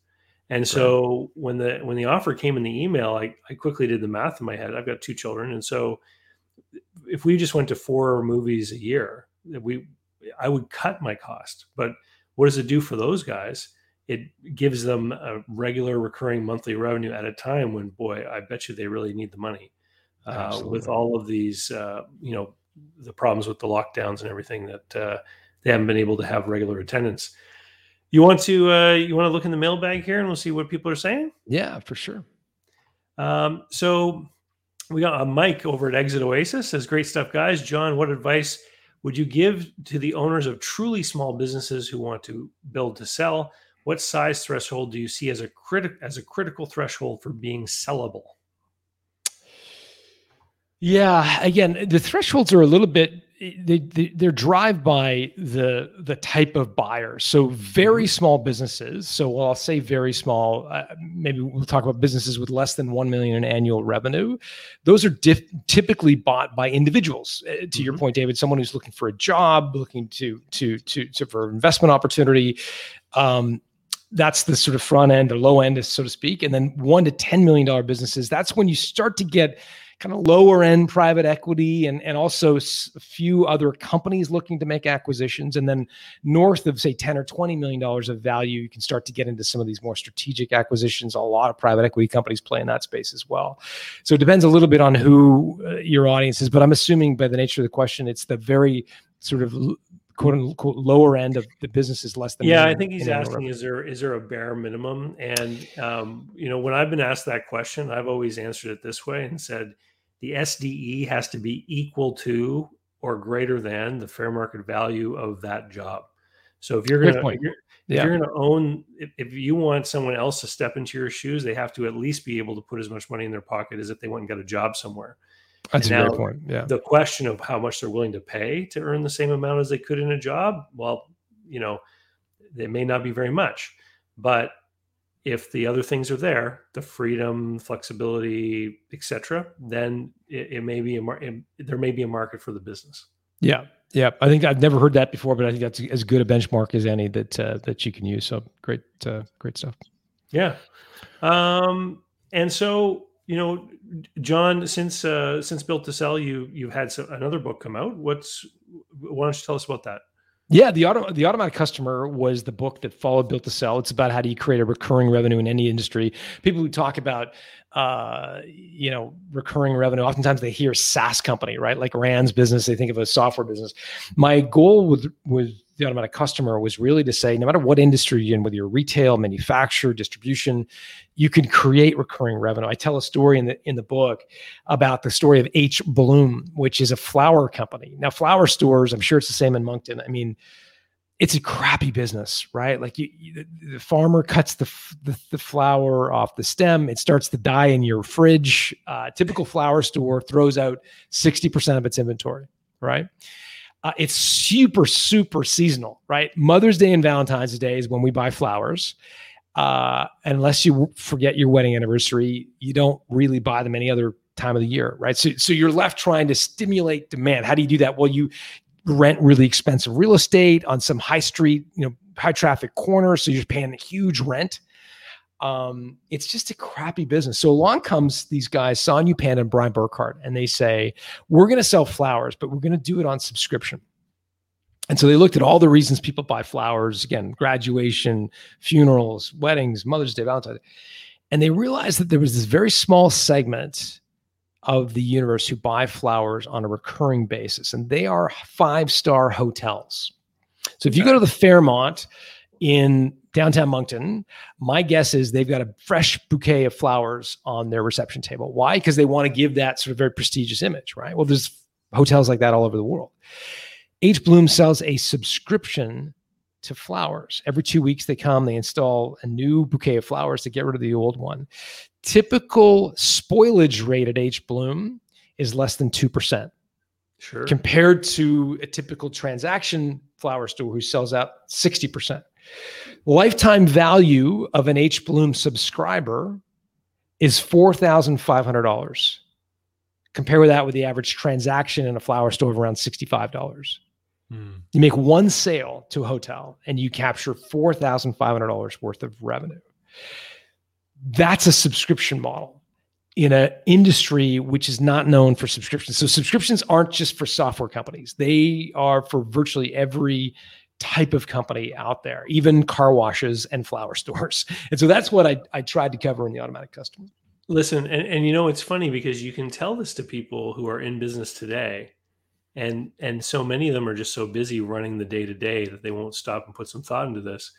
And so right. when the when the offer came in the email, I, I quickly did the math in my head. I've got two children, and so if we just went to four movies a year, we I would cut my cost. But what does it do for those guys? It gives them a regular recurring monthly revenue at a time when boy i bet you they really need the money uh, with all of these uh, you know the problems with the lockdowns and everything that uh, they haven't been able to have regular attendance. You want to uh, you want to look in the mailbag here and we'll see what people are saying? Yeah for sure. Um, so we got a mike over at exit oasis. Says great stuff guys. John what advice would you give to the owners of truly small businesses who want to build to sell what size threshold do you see as a critic as a critical threshold for being sellable? Yeah, again, the thresholds are a little bit they, they are drive by the the type of buyer. So very mm-hmm. small businesses. So I'll say very small. Uh, maybe we'll talk about businesses with less than one million in annual revenue. Those are diff- typically bought by individuals. Uh, to mm-hmm. your point, David, someone who's looking for a job, looking to to to, to for investment opportunity. Um, that's the sort of front end or low end, so to speak. And then one to ten million dollar businesses. That's when you start to get kind of lower end private equity and, and also a few other companies looking to make acquisitions. And then north of, say, 10 or $20 million of value, you can start to get into some of these more strategic acquisitions. A lot of private equity companies play in that space as well. So it depends a little bit on who uh, your audience is, but I'm assuming by the nature of the question, it's the very sort of quote unquote lower end of the business is less than yeah i think he's asking is there is there a bare minimum? And um, you know when i've been asked that question i've always answered it this way and said the sde has to be equal to or greater than the fair market value of that job. So if you're going to if yeah. you're going to own if, if you want someone else to step into your shoes they have to at least be able to put as much money in their pocket as if they went and got a job somewhere that's and a great point. Yeah. The question of how much they're willing to pay to earn the same amount as they could in a job, well, you know, it may not be very much, but if the other things are there, the freedom, flexibility, etc., then it, it, may be a mar- it, there may be a market for the business. Yeah, yeah. I think I've never heard that before, but I think that's as good a benchmark as any that uh, that you can use. So great, uh, great stuff. Yeah. Um, and so you know, John, since uh, since Built to Sell, you you've had some, another book come out. What's why don't you tell us about that? Yeah, the auto the automatic customer was the book that followed Built to Sell. It's about how do you create a recurring revenue in any industry. People who talk about uh, you know recurring revenue, oftentimes they hear SaaS company, right? Like Rand's business, they think of a software business. My goal with with the automatic customer was really to say no matter what industry you're in, whether you're retail, manufacturer, distribution, you can create recurring revenue. I tell a story in the in the book about the story of H Bloom, which is a flower company. Now, flower stores, I'm sure it's the same in Moncton. I mean, it's a crappy business, right? Like you, you, the farmer cuts the, the, the flower off the stem, it starts to die in your fridge. Uh, typical flower store throws out 60% of its inventory, right? Uh, it's super, super seasonal, right? Mother's Day and Valentine's Day is when we buy flowers. Uh, unless you forget your wedding anniversary, you don't really buy them any other time of the year, right? So, so you're left trying to stimulate demand. How do you do that? Well, you rent really expensive real estate on some high street, you know, high traffic corner. So you're paying a huge rent um, it's just a crappy business. So along comes these guys, Sonia Pan and Brian Burkhart, and they say, We're going to sell flowers, but we're going to do it on subscription. And so they looked at all the reasons people buy flowers again, graduation, funerals, weddings, Mother's Day, Valentine's Day. And they realized that there was this very small segment of the universe who buy flowers on a recurring basis, and they are five star hotels. So if you go to the Fairmont in downtown Moncton, my guess is they've got a fresh bouquet of flowers on their reception table. Why? Because they want to give that sort of very prestigious image, right? Well, there's hotels like that all over the world. H Bloom sells a subscription to flowers. Every two weeks they come, they install a new bouquet of flowers to get rid of the old one. Typical spoilage rate at H Bloom is less than 2%. Sure. Compared to a typical transaction flower store who sells out 60%. Lifetime value of an H Bloom subscriber is $4,500. Compare that with the average transaction in a flower store of around $65. Hmm. You make one sale to a hotel and you capture $4,500 worth of revenue. That's a subscription model in an industry which is not known for subscriptions. So subscriptions aren't just for software companies. They are for virtually every type of company out there, even car washes and flower stores. And so that's what I, I tried to cover in the automatic customer. Listen, and, and you know, it's funny because you can tell this to people who are in business today. And and so many of them are just so busy running the day to day that they won't stop and put some thought into this.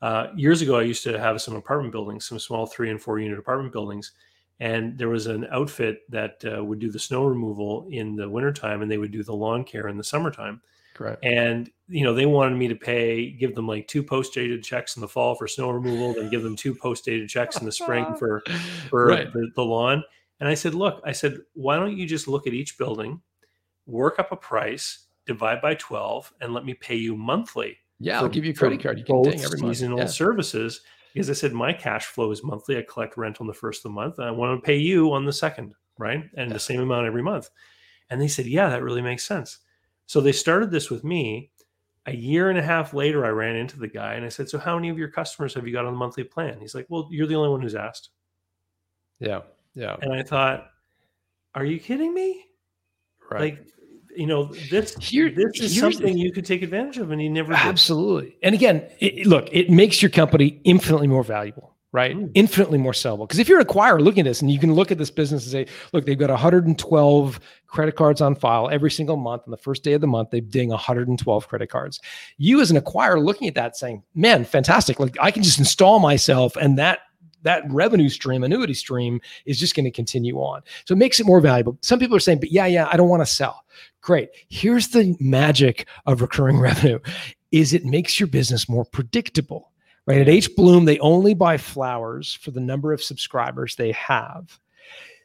Uh, years ago, I used to have some apartment buildings, some small three and four unit apartment buildings, and there was an outfit that uh, would do the snow removal in the wintertime and they would do the lawn care in the summertime Correct. And you know, they wanted me to pay, give them like two post-dated checks in the fall for snow removal, then give them two post-dated checks in the spring for for right. the, the lawn. And I said, look, I said, why don't you just look at each building, work up a price, divide by 12, and let me pay you monthly. Yeah, I'll give you a credit card. You can both every seasonal yeah. services because I said my cash flow is monthly. I collect rent on the first of the month, and I want to pay you on the second, right? And yeah. the same amount every month. And they said, yeah, that really makes sense. So they started this with me. A year and a half later, I ran into the guy and I said, So, how many of your customers have you got on the monthly plan? He's like, Well, you're the only one who's asked. Yeah. Yeah. And I thought, Are you kidding me? Right. Like, you know, this Here, this is something you could take advantage of, and you never did. absolutely. And again, it, look, it makes your company infinitely more valuable right? Mm. Infinitely more sellable. Because if you're an acquirer looking at this and you can look at this business and say, look, they've got 112 credit cards on file every single month. On the first day of the month, they ding 112 credit cards. You as an acquirer looking at that saying, man, fantastic. Like I can just install myself and that that revenue stream, annuity stream, is just going to continue on. So it makes it more valuable. Some people are saying, but yeah, yeah, I don't want to sell. Great. Here's the magic of recurring revenue is it makes your business more predictable right? At H Bloom, they only buy flowers for the number of subscribers they have.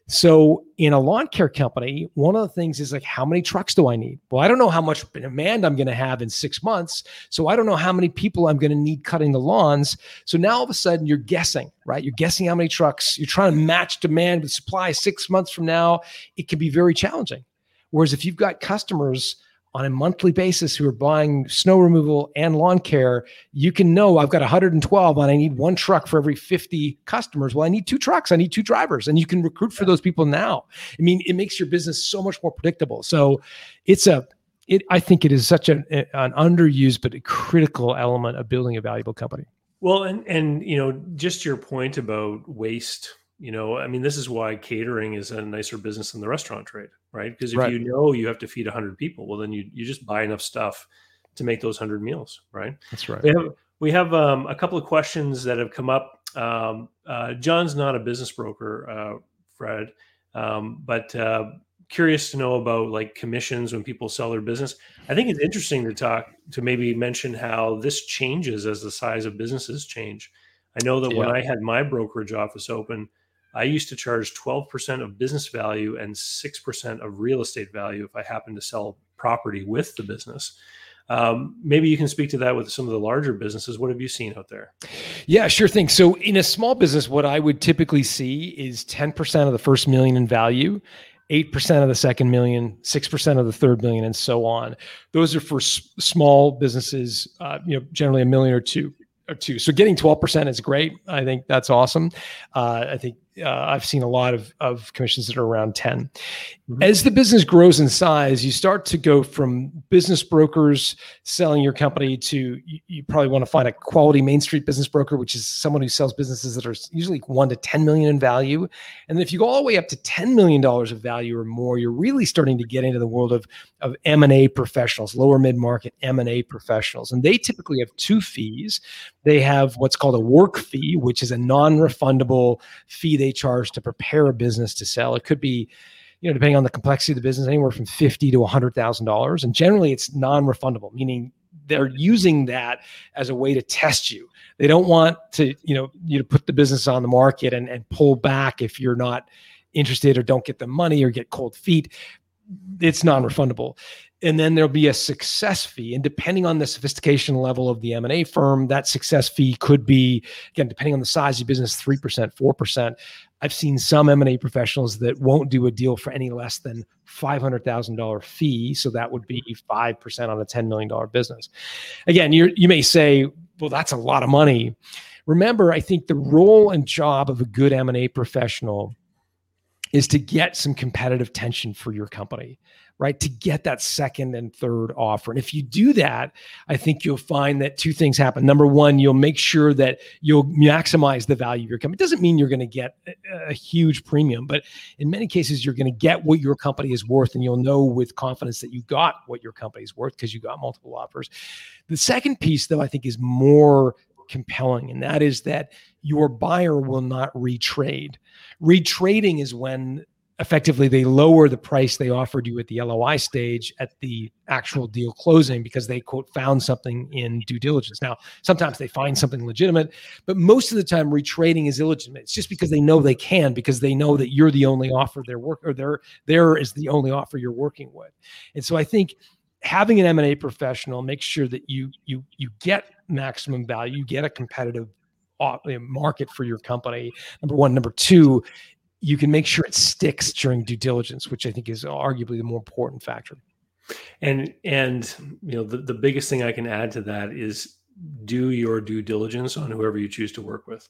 So in a lawn care company, one of the things is like, how many trucks do I need? Well, I don't know how much demand I'm going to have in six months. So I don't know how many people I'm going to need cutting the lawns. So now all of a sudden you're guessing, right? You're guessing how many trucks. You're trying to match demand with supply six months from now. It can be very challenging. Whereas if you've got customers on a monthly basis who are buying snow removal and lawn care, you can know I've got 112 and I need one truck for every 50 customers. Well, I need two trucks, I need two drivers, and you can recruit for those people now. I mean, it makes your business so much more predictable. So it's a it, I think it is such an, an underused but a critical element of building a valuable company. Well, and and you know, just your point about waste you know, I mean, this is why catering is a nicer business than the restaurant trade, right? Because if right. you know you have to feed 100 people, well, then you, you just buy enough stuff to make those 100 meals, right? That's right. We have, we have um, a couple of questions that have come up. Um, uh, John's not a business broker, uh, Fred, um, but uh, curious to know about like commissions when people sell their business. I think it's interesting to talk to maybe mention how this changes as the size of businesses change. I know that yeah. when I had my brokerage office open, I used to charge 12% of business value and 6% of real estate value if I happened to sell property with the business. Um, maybe you can speak to that with some of the larger businesses. What have you seen out there? Yeah, sure thing. So, in a small business, what I would typically see is 10% of the first million in value 8% of the second million, 6% of the third million, and so on. Those are for s- small businesses, uh, you know, generally a million or two or two. So getting 12% is great. I think that's awesome. Uh, I think uh, I've seen a lot of, of commissions that are around 10. Mm-hmm. As the business grows in size, you start to go from business brokers selling your company to you, you, probably want to find a quality Main Street business broker, which is someone who sells businesses that are usually one to 10 million in value. And if you go all the way up to $10 million of value or more, you're really starting to get into the world of, of M&A professionals, lower mid-market M&A professionals. And they typically have two fees. They have what's called a work fee, which is a non-refundable fee they charge to prepare a business to sell. It could be, you know, depending on the complexity of the business, anywhere from fifty to hundred thousand dollars, and generally it's non-refundable, meaning they're using that as a way to test you. They don't want to, you know, you to put the business on the market and, and pull back if you're not interested or don't get the money or get cold feet. It's non-refundable and then there'll be a success fee. And depending on the sophistication level of the m&a firm that success fee could be again depending on the size of your business 3% 4% i've seen some m&a professionals that won't do a deal for any less than $500000 fee. So that would be 5% on a $10 million business. Again you you may say well that's a lot of money. Remember i think the role and job of a good m&a professional is to get some competitive tension for your company right? To get that second and third offer. And if you do that, I think you'll find that two things happen. Number one, you'll make sure that you'll maximize the value of your company. It doesn't mean you're going to get a, a huge premium, but in many cases, you're going to get what your company is worth, and you'll know with confidence that you got what your company is worth because you got multiple offers. The second piece, though, I think is more compelling, and that is that your buyer will not retrade. Retrading is when effectively they lower the price they offered you at the LOI stage at the actual deal closing because they quote found something in due diligence. Now, sometimes they find something legitimate, but most of the time retrading is illegitimate. It's just because they know they can because they know that you're the only offer they're work or there there is the only offer you're working with. And so I think having an M&A professional make sure that you you you get maximum value, you get a competitive uh, market for your company. Number one, number two, you can make sure it sticks during due diligence, which I think is arguably the more important factor. And and you know the, the biggest thing I can add to that is do your due diligence on whoever you choose to work with.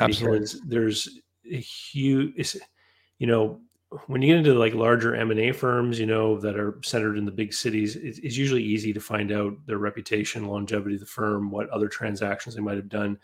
Absolutely. Because there's a huge you know when you get into like larger m&a firms you know that are centered in the big cities it's, it's, usually easy to find out their reputation longevity of the firm what other transactions they might have done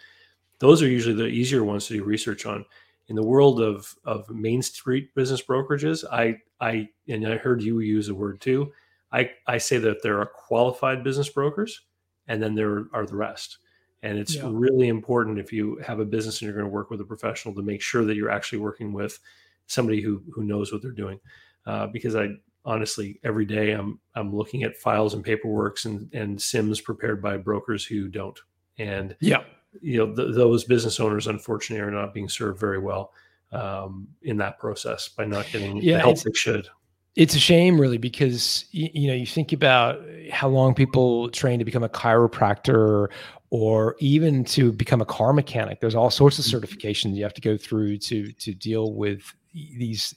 those are usually the easier ones to do research on in the world of of Main Street business brokerages, I I and I heard you use a word too. I I say that there are qualified business brokers, and then there are the rest. And it's yeah. really important if you have a business and you're going to work with a professional to make sure that you're actually working with somebody who who knows what they're doing. Uh, because I honestly every day I'm I'm looking at files and paperworks and and CIMs prepared by brokers who don't. And yeah, you know th- those business owners unfortunately are not being served very well um, in that process by not getting yeah, the help they should it's a shame really because you know you think about how long people train to become a chiropractor or even to become a car mechanic there's all sorts of mm-hmm. certifications you have to go through to to deal with these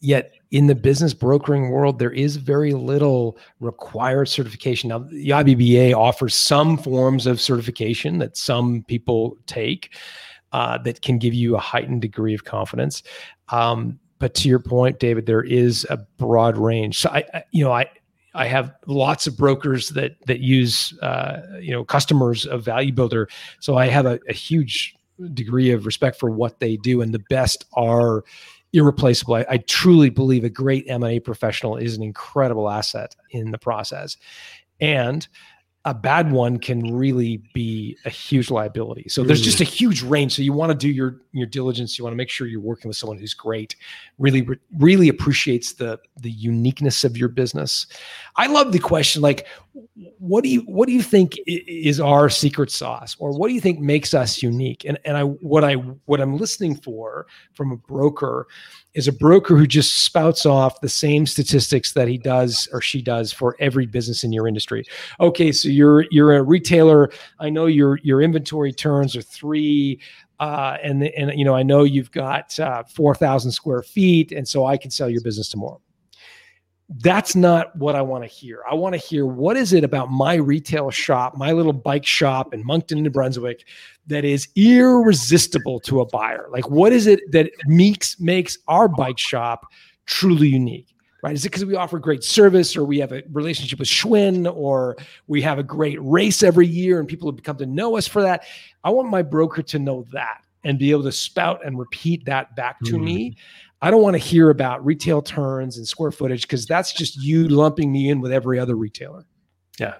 yet in the business brokering world there is very little required certification. Now the ibba offers some forms of certification that some people take uh, that can give you a heightened degree of confidence. Um, but to your point david there is a broad range. So i, I you know i I have lots of brokers that that use uh, you know customers of Value Builder, so I have a, a huge degree of respect for what they do, and the best are irreplaceable. I, I, truly believe a great M&A professional is an incredible asset in the process. And a bad one can really be a huge liability. So there's just a mm. huge range. So you want to do your your diligence. You want to make sure you're working with someone who's great, really really appreciates the the uniqueness of your business. I love the question like, what do you what do you think is our secret sauce, or what do you think makes us unique? And and I what I what I'm listening for from a broker is a broker who just spouts off the same statistics that he does or she does for every business in your industry. Okay, so you're you're a retailer. I know your your inventory turns are three. Uh, and and you know I know you've got uh, four thousand square feet, and so I can sell your business tomorrow that's not what I want to hear. I want to hear what is it about my retail shop, my little bike shop in Moncton, New Brunswick, that is irresistible to a buyer? Like, what is it that makes makes our bike shop truly unique? Right? Is it because we offer great service, or we have a relationship with Schwinn, or we have a great race every year, and people have come to know us for that? I want my broker to know that and be able to spout and repeat that back to mm. me. I don't want to hear about retail turns and square footage because that's just you lumping me in with every other retailer. Yeah,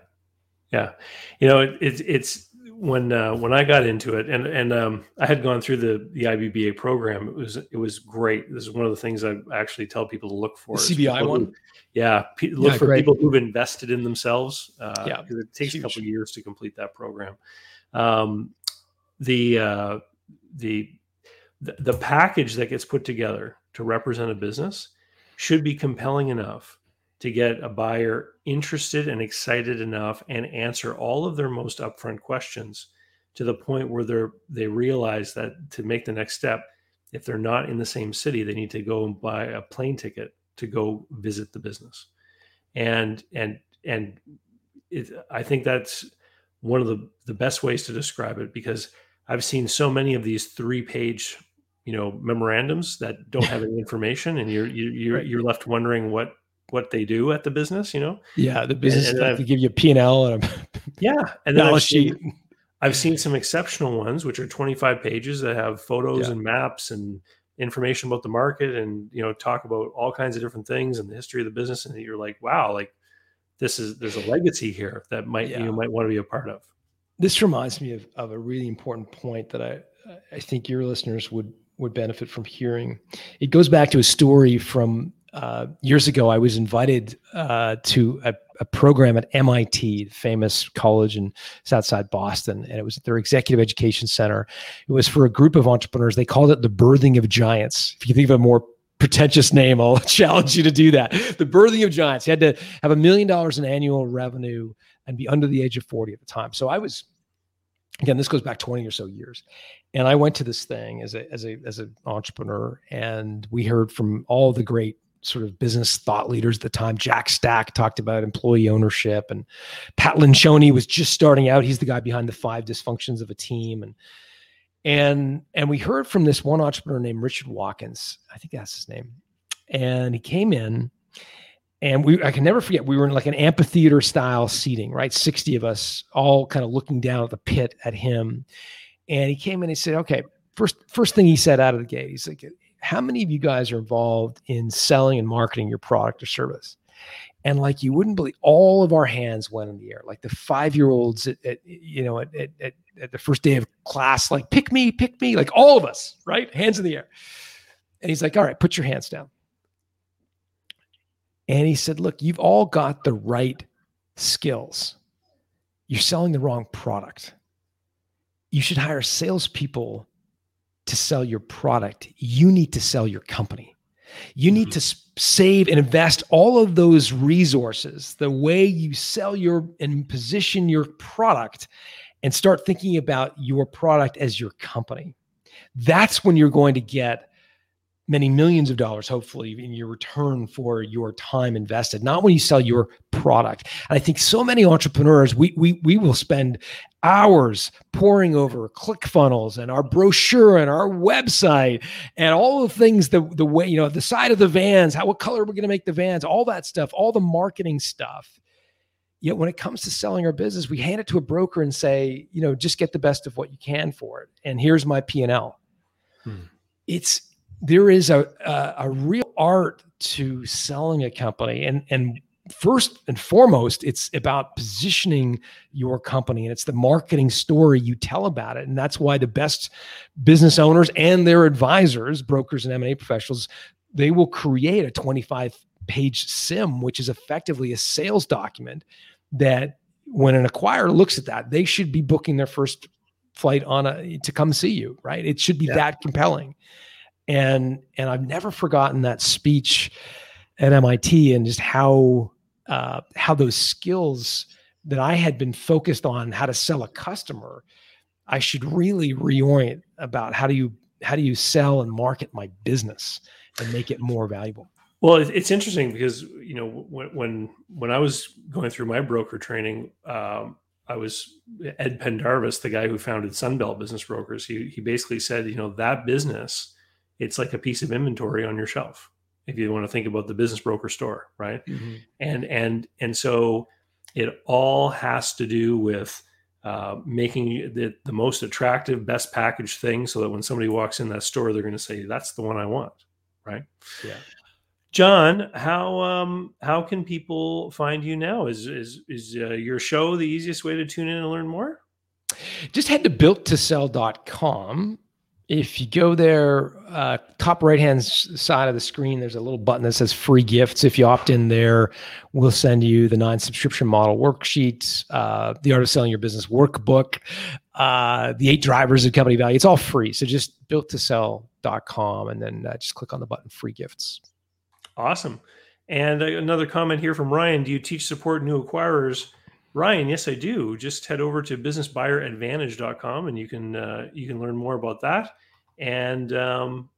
yeah. You know, it, it, it's when uh, when I got into it, and and um, I had gone through the the IBBA program. It was it was great. This is one of the things I actually tell people to look for. The CBI one. Who, yeah, look yeah, for great. people who've invested in themselves. Uh, yeah, because it takes Huge. a couple years to complete that program. Um, the uh, the the package that gets put together to represent a business should be compelling enough to get a buyer interested and excited enough and answer all of their most upfront questions to the point where they're they realize that to make the next step if they're not in the same city they need to go and buy a plane ticket to go visit the business. And and and it, i think that's one of the the best ways to describe it because i've seen so many of these three page you know memorandums that don't have any information and you're you, you're you're left wondering what what they do at the business you know yeah the business and, and to give you a p&l and a yeah and then I've seen, I've seen some exceptional ones which are 25 pages that have photos yeah. and maps and information about the market and you know talk about all kinds of different things and the history of the business and you're like wow like this is there's a legacy here that might yeah. you might want to be a part of this reminds me of, of a really important point that i i think your listeners would would benefit from hearing. It goes back to a story from uh, years ago. I was invited uh, to a, a, program at MIT, famous college in Southside Boston, and it was at their executive education center. It was for a group of entrepreneurs. They called it the birthing of giants. If you think of a more pretentious name, I'll challenge you to do that. The birthing of giants. You had to have a million dollars in annual revenue and be under the age of 40 at the time. So I was again, this goes back 20 or so years. And I went to this thing as a as a as an entrepreneur, and we heard from all the great sort of business thought leaders at the time. Jack Stack talked about employee ownership, and Pat Lencioni was just starting out. He's the guy behind the five dysfunctions of a team, and and and we heard from this one entrepreneur named Richard Watkins. I think that's his name, and he came in and we I can never forget we were in like an amphitheater style seating, right? 60 of us all kind of looking down at the pit at him. And he came in and he said, "Okay, first first thing he said out of the gate, he's like, "How many of you guys are involved in selling and marketing your product or service?" And like you wouldn't believe, all of our hands went in the air. Like the five year olds at, at, you know at, at, at the first day of class, like pick me, pick me, like all of us, right? Hands in the air. And he's like, "All right, put your hands down." And he said, Look, you've all got the right skills. You're selling the wrong product. You should hire salespeople to sell your product. You need to sell your company. You need mm-hmm. to save and invest all of those resources, the way you sell your and position your product, and start thinking about your product as your company. That's when you're going to get many millions of dollars, hopefully, in your return for your time invested, not when you sell your product. And I think so many entrepreneurs, we we we will spend hours pouring over ClickFunnels and our brochure and our website and all the things the the way, you know, the side of the vans, how what color we're going to make the vans, all that stuff, all the marketing stuff. Yet when it comes to selling our business, we hand it to a broker and say, you know, just get the best of what you can for it. And here's my P&L. Hmm. It's there is a, a, a real art to selling a company. And and first and foremost it's about positioning your company and it's the marketing story you tell about it. And that's why the best business owners and their advisors brokers and m&a professionals they will create a 25 page CIM which is effectively a sales document that when an acquirer looks at that they should be booking their first flight on a to come see you right? It should be yeah. that compelling and and I've never forgotten that speech at MIT and just how uh, how those skills that I had been focused on how to sell a customer, I should really reorient about how do you how do you sell and market my business and make it more valuable. Well, it's interesting because you know when when when I was going through my broker training, um, I was Ed Pendarvis, the guy who founded Sunbelt Business Brokers. He he basically said, you know, that business it's like a piece of inventory on your shelf if you want to think about the business broker store right? Mm-hmm. and and and so it all has to do with uh, making the, the most attractive best package thing so that when somebody walks in that store they're going to say that's the one i want right? Yeah. John how um how can people find you now? Is is is uh, your show the easiest way to tune in and learn more? Just head to builttosell.com if you go there, uh, top right hand side of the screen, there's a little button that says free gifts. If you opt in there, we'll send you the nine subscription model worksheets, uh, the art of selling your business workbook, uh, the eight drivers of company value. It's all free. So just built to sell.com and then uh, just click on the button free gifts. Awesome. And another comment here from Ryan Do you teach support new acquirers? Ryan, yes, I do. Just head over to businessbuyeradvantage.com and you can uh, you can learn more about that. And um,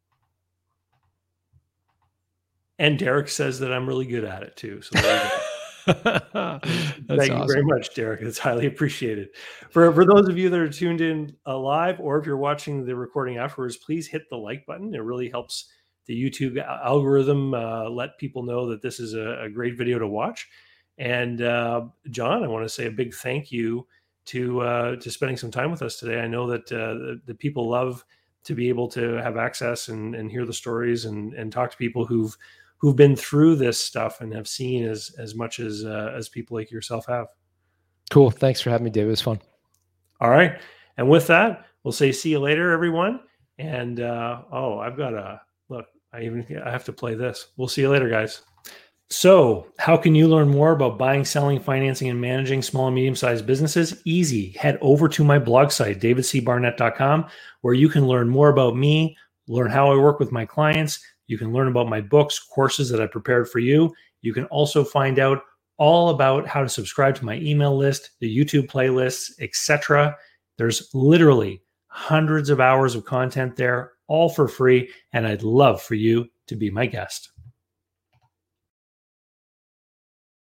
and Derek says that I'm really good at it too. So Thank awesome. you very much, Derek. It's highly appreciated. For for those of you that are tuned in uh, live, or if you're watching the recording afterwards, please hit the like button. It really helps the YouTube algorithm uh, let people know that this is a, a great video to watch. And uh, John, I want to say a big thank you to uh, to spending some time with us today. I know that uh, the, the, people love to be able to have access and, and hear the stories and, and talk to people who've who've been through this stuff and have seen as as much as uh, as people like yourself have. Cool. Thanks for having me, Dave. It was fun. All right. And with that, we'll say see you later, everyone. And uh, oh, I've got a look. I even I have to play this. We'll see you later, guys. So, how can you learn more about buying, selling, financing, and managing small and medium sized businesses? Easy. Head over to my blog site, davidcbarnett.com, where you can learn more about me, learn how I work with my clients. You can learn about my books, courses that I prepared for you. You can also find out all about how to subscribe to my email list, the YouTube playlists, etc. There's literally hundreds of hours of content there, all for free. And I'd love for you to be my guest.